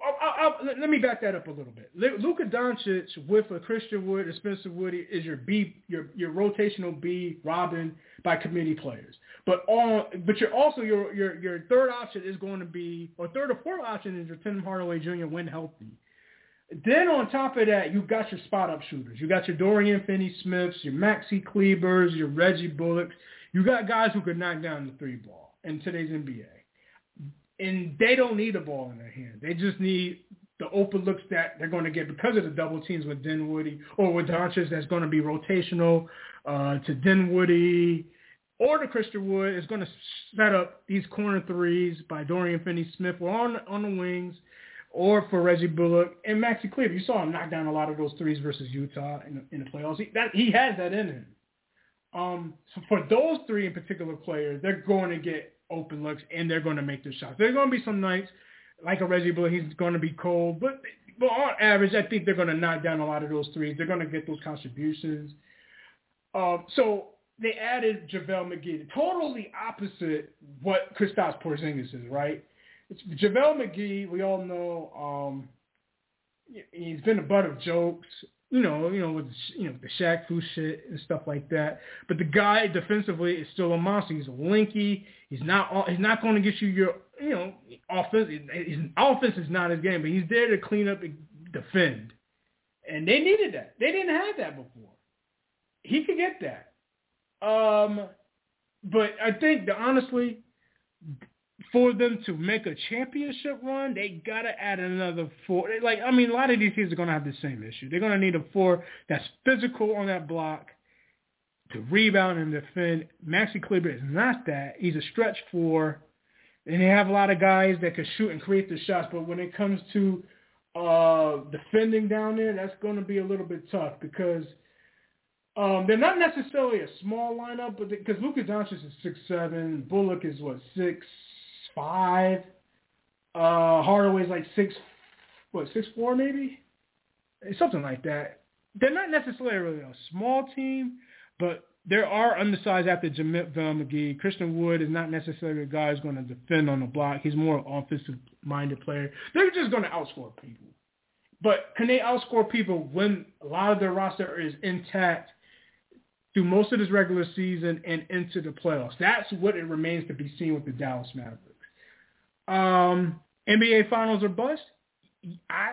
Speaker 1: I'll, I'll, let me back that up a little bit. Luka Doncic with a Christian Wood and Spencer Woody is your B, your your rotational B, Robin by committee players. But all, but you're also your your your third option is going to be, or third or fourth option is your Tim Hardaway Jr. when healthy. Then on top of that, you've got your spot up shooters. You got your Dorian Finney-Smiths, your Maxi Klebers, your Reggie Bullocks. You got guys who could knock down the three ball in today's NBA and they don't need a ball in their hand. They just need the open looks that they're going to get because of the double teams with Dinwiddie or with Doncic that's going to be rotational uh, to Dinwiddie or to Christian Wood is going to set up these corner threes by Dorian Finney-Smith or on, on the wings or for Reggie Bullock and Maxi Kleber. You saw him knock down a lot of those threes versus Utah in, in the playoffs. He, that, he has that in him. Um, so for those three in particular players, they're going to get open looks and they're going to make their shots. There's going to be some nights like a Reggie Bullock, he's going to be cold, but but on average, I think they're going to knock down a lot of those threes. They're going to get those contributions. Um, so they added JaVale McGee, totally opposite what Kristaps Porzingis is, right? It's JaVale McGee, we all know, um, he's been a butt of jokes you know, you know, with you know the Shaq Fu shit and stuff like that. But the guy defensively is still a monster. He's a linky. He's not. He's not going to get you your, you know, offense. His offense is not his game, but he's there to clean up and defend. And they needed that. They didn't have that before. He could get that. Um, but I think that honestly, for them to make a championship run, they gotta add another four. Like I mean, a lot of these teams are gonna have the same issue. They're gonna need a four that's physical on that block to rebound and defend. Maxi Kleber is not that. He's a stretch four, and they have a lot of guys that can shoot and create the shots. But when it comes to uh, defending down there, that's to be a little bit tough because um, they're not necessarily a small lineup, but because Luka Doncic is six seven, Bullock is what six five. Uh, Hardaway's like six, what six four maybe, something like that. They're not necessarily a small team, but there are undersized after JaVale McGee. Christian Wood is not necessarily a guy who's going to defend on the block. He's more of an offensive-minded player. They're just going to outscore people. But can they outscore people when a lot of their roster is intact through most of this regular season and into the playoffs? That's what it remains to be seen with the Dallas Mavericks. Um, NBA Finals are bust. I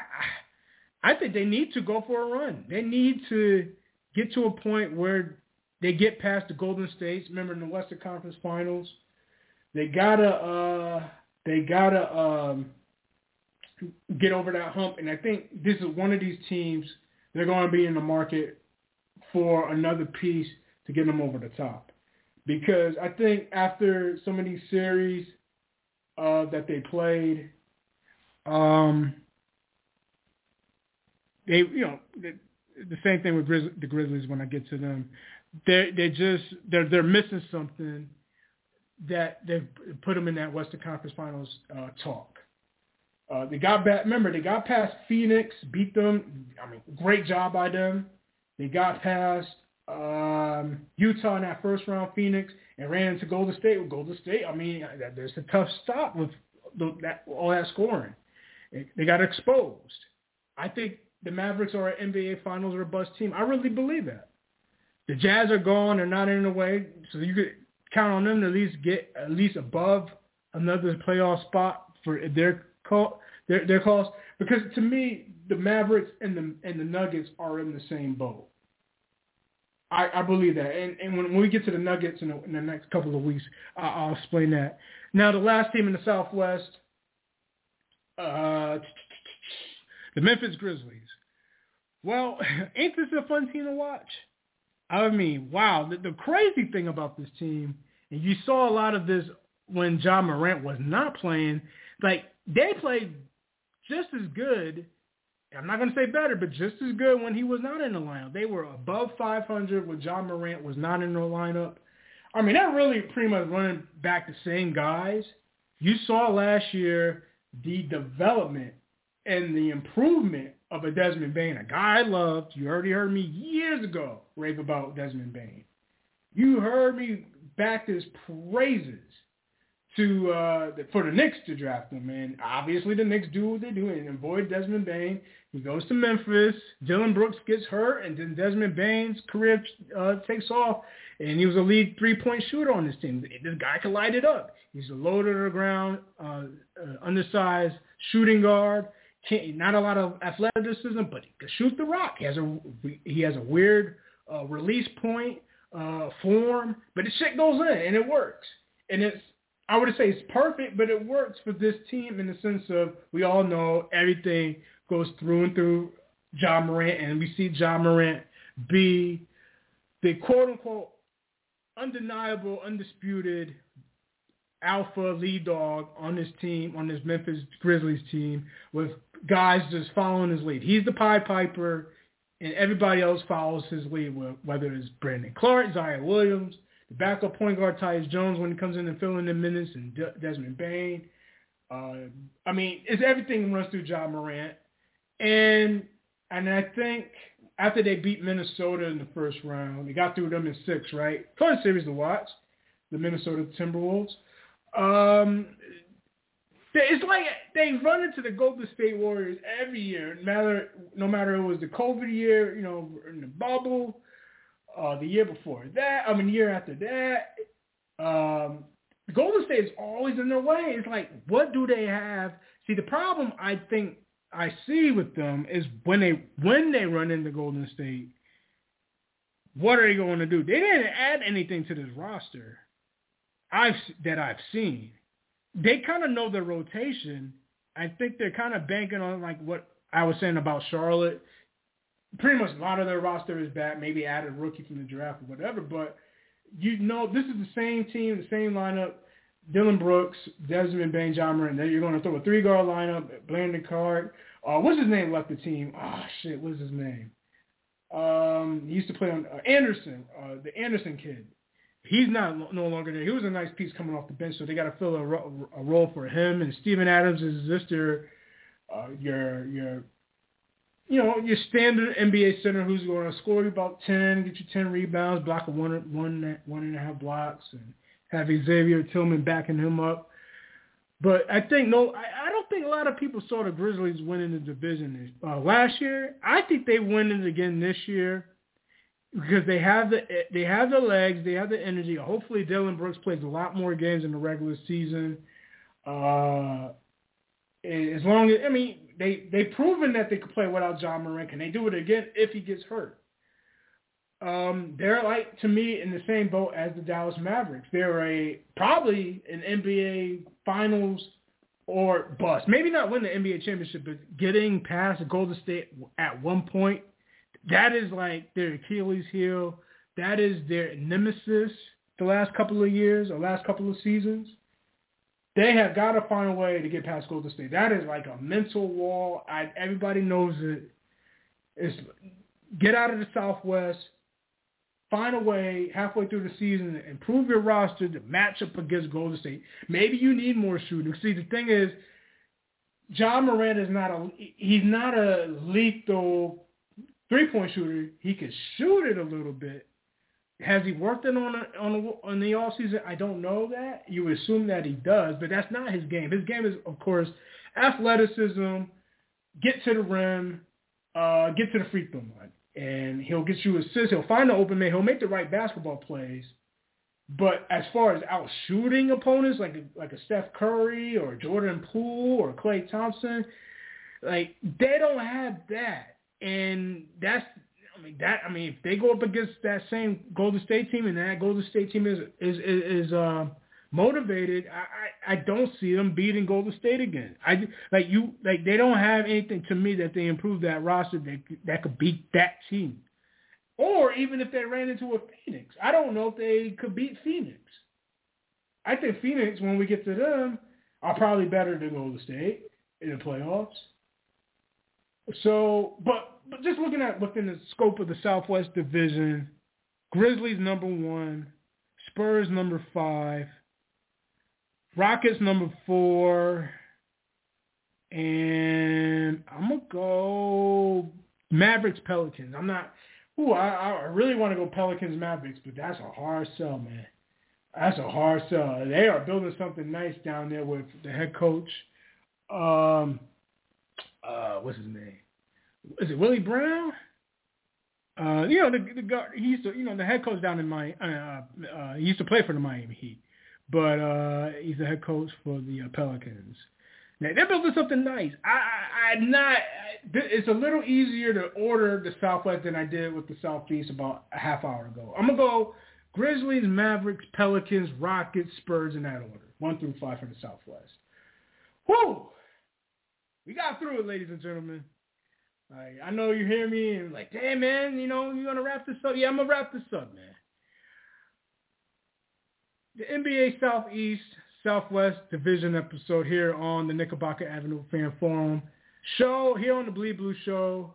Speaker 1: I think they need to go for a run. They need to get to a point where they get past the Golden States. Remember in the Western Conference Finals, they gotta uh, they gotta um, get over that hump. And I think this is one of these teams. They're going to be in the market for another piece to get them over the top. Because I think after some of these series, uh, that they played. Um, they, you know, the, the same thing with Grizz- the Grizzlies when I get to them. They they just they're they're missing something that they put them in that Western Conference Finals uh, talk. Uh, they got back. Remember, they got past Phoenix, beat them. I mean, great job by them. They got past um, Utah in that first round, Phoenix, and ran into Golden State. With Golden State, I mean, there's a tough stop with that, all that scoring. They got exposed. I think the Mavericks are an NBA Finals or bust team. I really believe that. The Jazz are gone; they're not in the way, so you could count on them to at least get at least above another playoff spot for their call, their their calls. Because to me, the Mavericks and the and the Nuggets are in the same boat. I, I believe that. And, and when, when we get to the Nuggets in the, in the next couple of weeks, I, I'll explain that. Now, the last team in the Southwest, uh, the Memphis Grizzlies. Well, ain't this a fun team to watch? I mean, wow. The, the crazy thing about this team, and you saw a lot of this when Ja Morant was not playing, like they played just as good I'm not going to say better, but just as good when he was not in the lineup. They were above 500 when Ja Morant was not in the lineup. I mean, they're really pretty much running back the same guys. You saw last year the development and the improvement of a Desmond Bane, a guy I loved. You already heard me years ago rave about Desmond Bane. You heard me back his praises to uh, for the Knicks to draft him. And obviously the Knicks do what they do and avoid Desmond Bane. He goes to Memphis. Dillon Brooks gets hurt, and then Desmond Bane's career uh, takes off. And he was a lead three-point shooter on this team. This guy can light it up. He's a low to the ground, uh, uh, undersized shooting guard. Can't, not a lot of athleticism, but he can shoot the rock. He has a he has a weird uh, release point uh, form, but the shit goes in and it works. And it's I would say it's perfect, but it works for this team in the sense of we all know everything goes through and through Ja Morant, and we see Ja Morant be the quote-unquote undeniable, undisputed alpha lead dog on this team, on this Memphis Grizzlies team, with guys just following his lead. He's the Pied Piper, and everybody else follows his lead, whether it's Brandon Clarke, Zion Williams, backup point guard Tyus Jones when he comes in and filling in the minutes, and Desmond Bane. Uh, I mean, it's everything runs through Ja Morant, and and I think after they beat Minnesota in the first round, they got through them in six, right? Fun series to watch, the Minnesota Timberwolves. Um, it's like they run into the Golden State Warriors every year, no matter no matter it was the COVID year, you know, in the bubble, uh, the year before that, I mean, year after that. Um, Golden State is always in their way. It's like, what do they have? See, the problem I think I see with them is when they when they run into Golden State, what are they going to do? They didn't add anything to this roster. I've that I've seen. They kind of know their rotation. I think they're kind of banking on like what I was saying about Charlotte. Pretty much a lot of their roster is back. Maybe added a rookie from the draft or whatever. But you know, this is the same team, the same lineup. Dillon Brooks, Desmond Bane, and then you're going to throw a three-guard lineup. Brandon Clarke. Uh, what's his name left the team? Oh, shit, what's his name? Um, he used to play on uh, Anderson, uh, the Anderson kid. He's not no longer there. He was a nice piece coming off the bench, so they got to fill a, ro- a role for him. And Steven Adams is just your uh, your your you know your standard NBA center who's going to score you about ten, get you ten rebounds, block a one one one and a half blocks, and have Xavier Tillman backing him up. But I think no, I, I don't think a lot of people saw the Grizzlies winning the division uh, last year. I think they win it again this year because they have the they have the legs, they have the energy. Hopefully, Dillon Brooks plays a lot more games in the regular season. Uh, as long as I mean, they they've proven that they could play without Ja Morant. Can they do it again if he gets hurt? Um, they're like to me in the same boat as the Dallas Mavericks. They're a probably an NBA Finals or bust. Maybe not win the NBA championship, but getting past Golden State at one point that is like their Achilles heel. That is their nemesis the last couple of years or last couple of seasons. They have got to find a way to get past Golden State. That is like a mental wall. I, everybody knows it. It's get out of the Southwest, find a way halfway through the season improve your roster to match up against Golden State. Maybe you need more shooting. See, the thing is, Ja Morant is not a he's not a lethal three point shooter. He can shoot it a little bit. Has he worked it on a, on a, on the off season? I don't know that. You assume that he does, but that's not his game. His game is, of course, athleticism, get to the rim, uh, get to the free throw line, and he'll get you assists. He'll find the open man. He'll make the right basketball plays. But as far as out shooting opponents like like a Steph Curry or Jordan Poole or Klay Thompson, like they don't have that and that's mean that I mean if they go up against that same Golden State team and that Golden State team is is is, is uh, motivated, I, I I don't see them beating Golden State again. I like you like they don't have anything to me that they improve that roster that that could beat that team. Or even if they ran into a Phoenix, I don't know if they could beat Phoenix. I think Phoenix, when we get to them, are probably better than Golden State in the playoffs. So, but, but just looking at within the scope of the Southwest Division, Grizzlies number one, Spurs number five, Rockets number four, and I'm gonna go Mavericks Pelicans. I'm not. Ooh, I, I really want to go Pelicans Mavericks, but that's a hard sell, man. That's a hard sell. They are building something nice down there with the head coach. Um, uh, what's his name? Is it Willie Brown? Uh, you know, the the guard, he used to, you know, the head coach down in my, uh, uh, he used to play for the Miami Heat, but uh, he's the head coach for the uh, Pelicans. Now they're building something nice. I, I, I'm not. It's a little easier to order the Southwest than I did with the Southeast about a half hour ago. I'm gonna go Grizzlies, Mavericks, Pelicans, Rockets, Spurs in that order, one through five for the Southwest. Whoo! We got through it, ladies and gentlemen. Like, I know you hear me and like, damn man, you know, you gonna wrap this up? Yeah, I'm gonna wrap this up, man. The NBA Southeast Southwest Division episode here on the Knickerbocker Avenue Fan Forum show here on the Bleed Blue Show.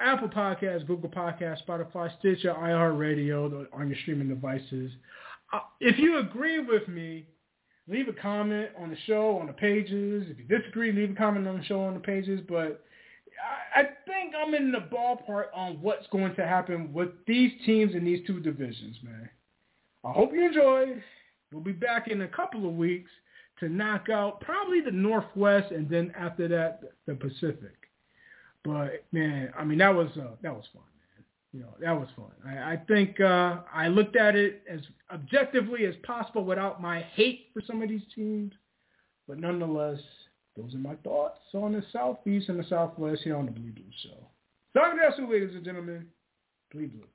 Speaker 1: Apple Podcasts, Google Podcasts, Spotify, Stitcher, iHeartRadio on your streaming devices. Uh, if you agree with me, leave a comment on the show, on the pages. If you disagree, leave a comment on the show, on the pages. But I, think I'm in the ballpark on what's going to happen with these teams in these two divisions, man. I hope you enjoyed. We'll be back in a couple of weeks to knock out probably the Northwest and then after that the Pacific. But man, I mean that was uh, that was fun, man. You know that was fun. I, I think uh, I looked at it as objectively as possible without my hate for some of these teams. But nonetheless, those are my thoughts on the Southeast and the Southwest here on the Bleed Blue Show. Sagresu, ladies and gentlemen, Blue Blue.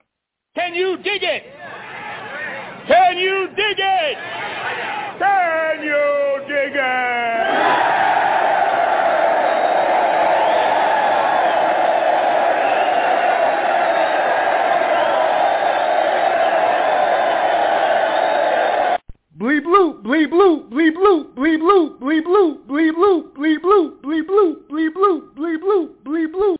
Speaker 2: Can you dig it? Can you dig it? Can you dig it?
Speaker 1: Bleep bloop, bleep bloop, bleep bloop, bleep bloop, bleep bloop, bleep bloop, bleep bloop, bleep bloop, bleep bloop, bleep bloop, bleep bloop.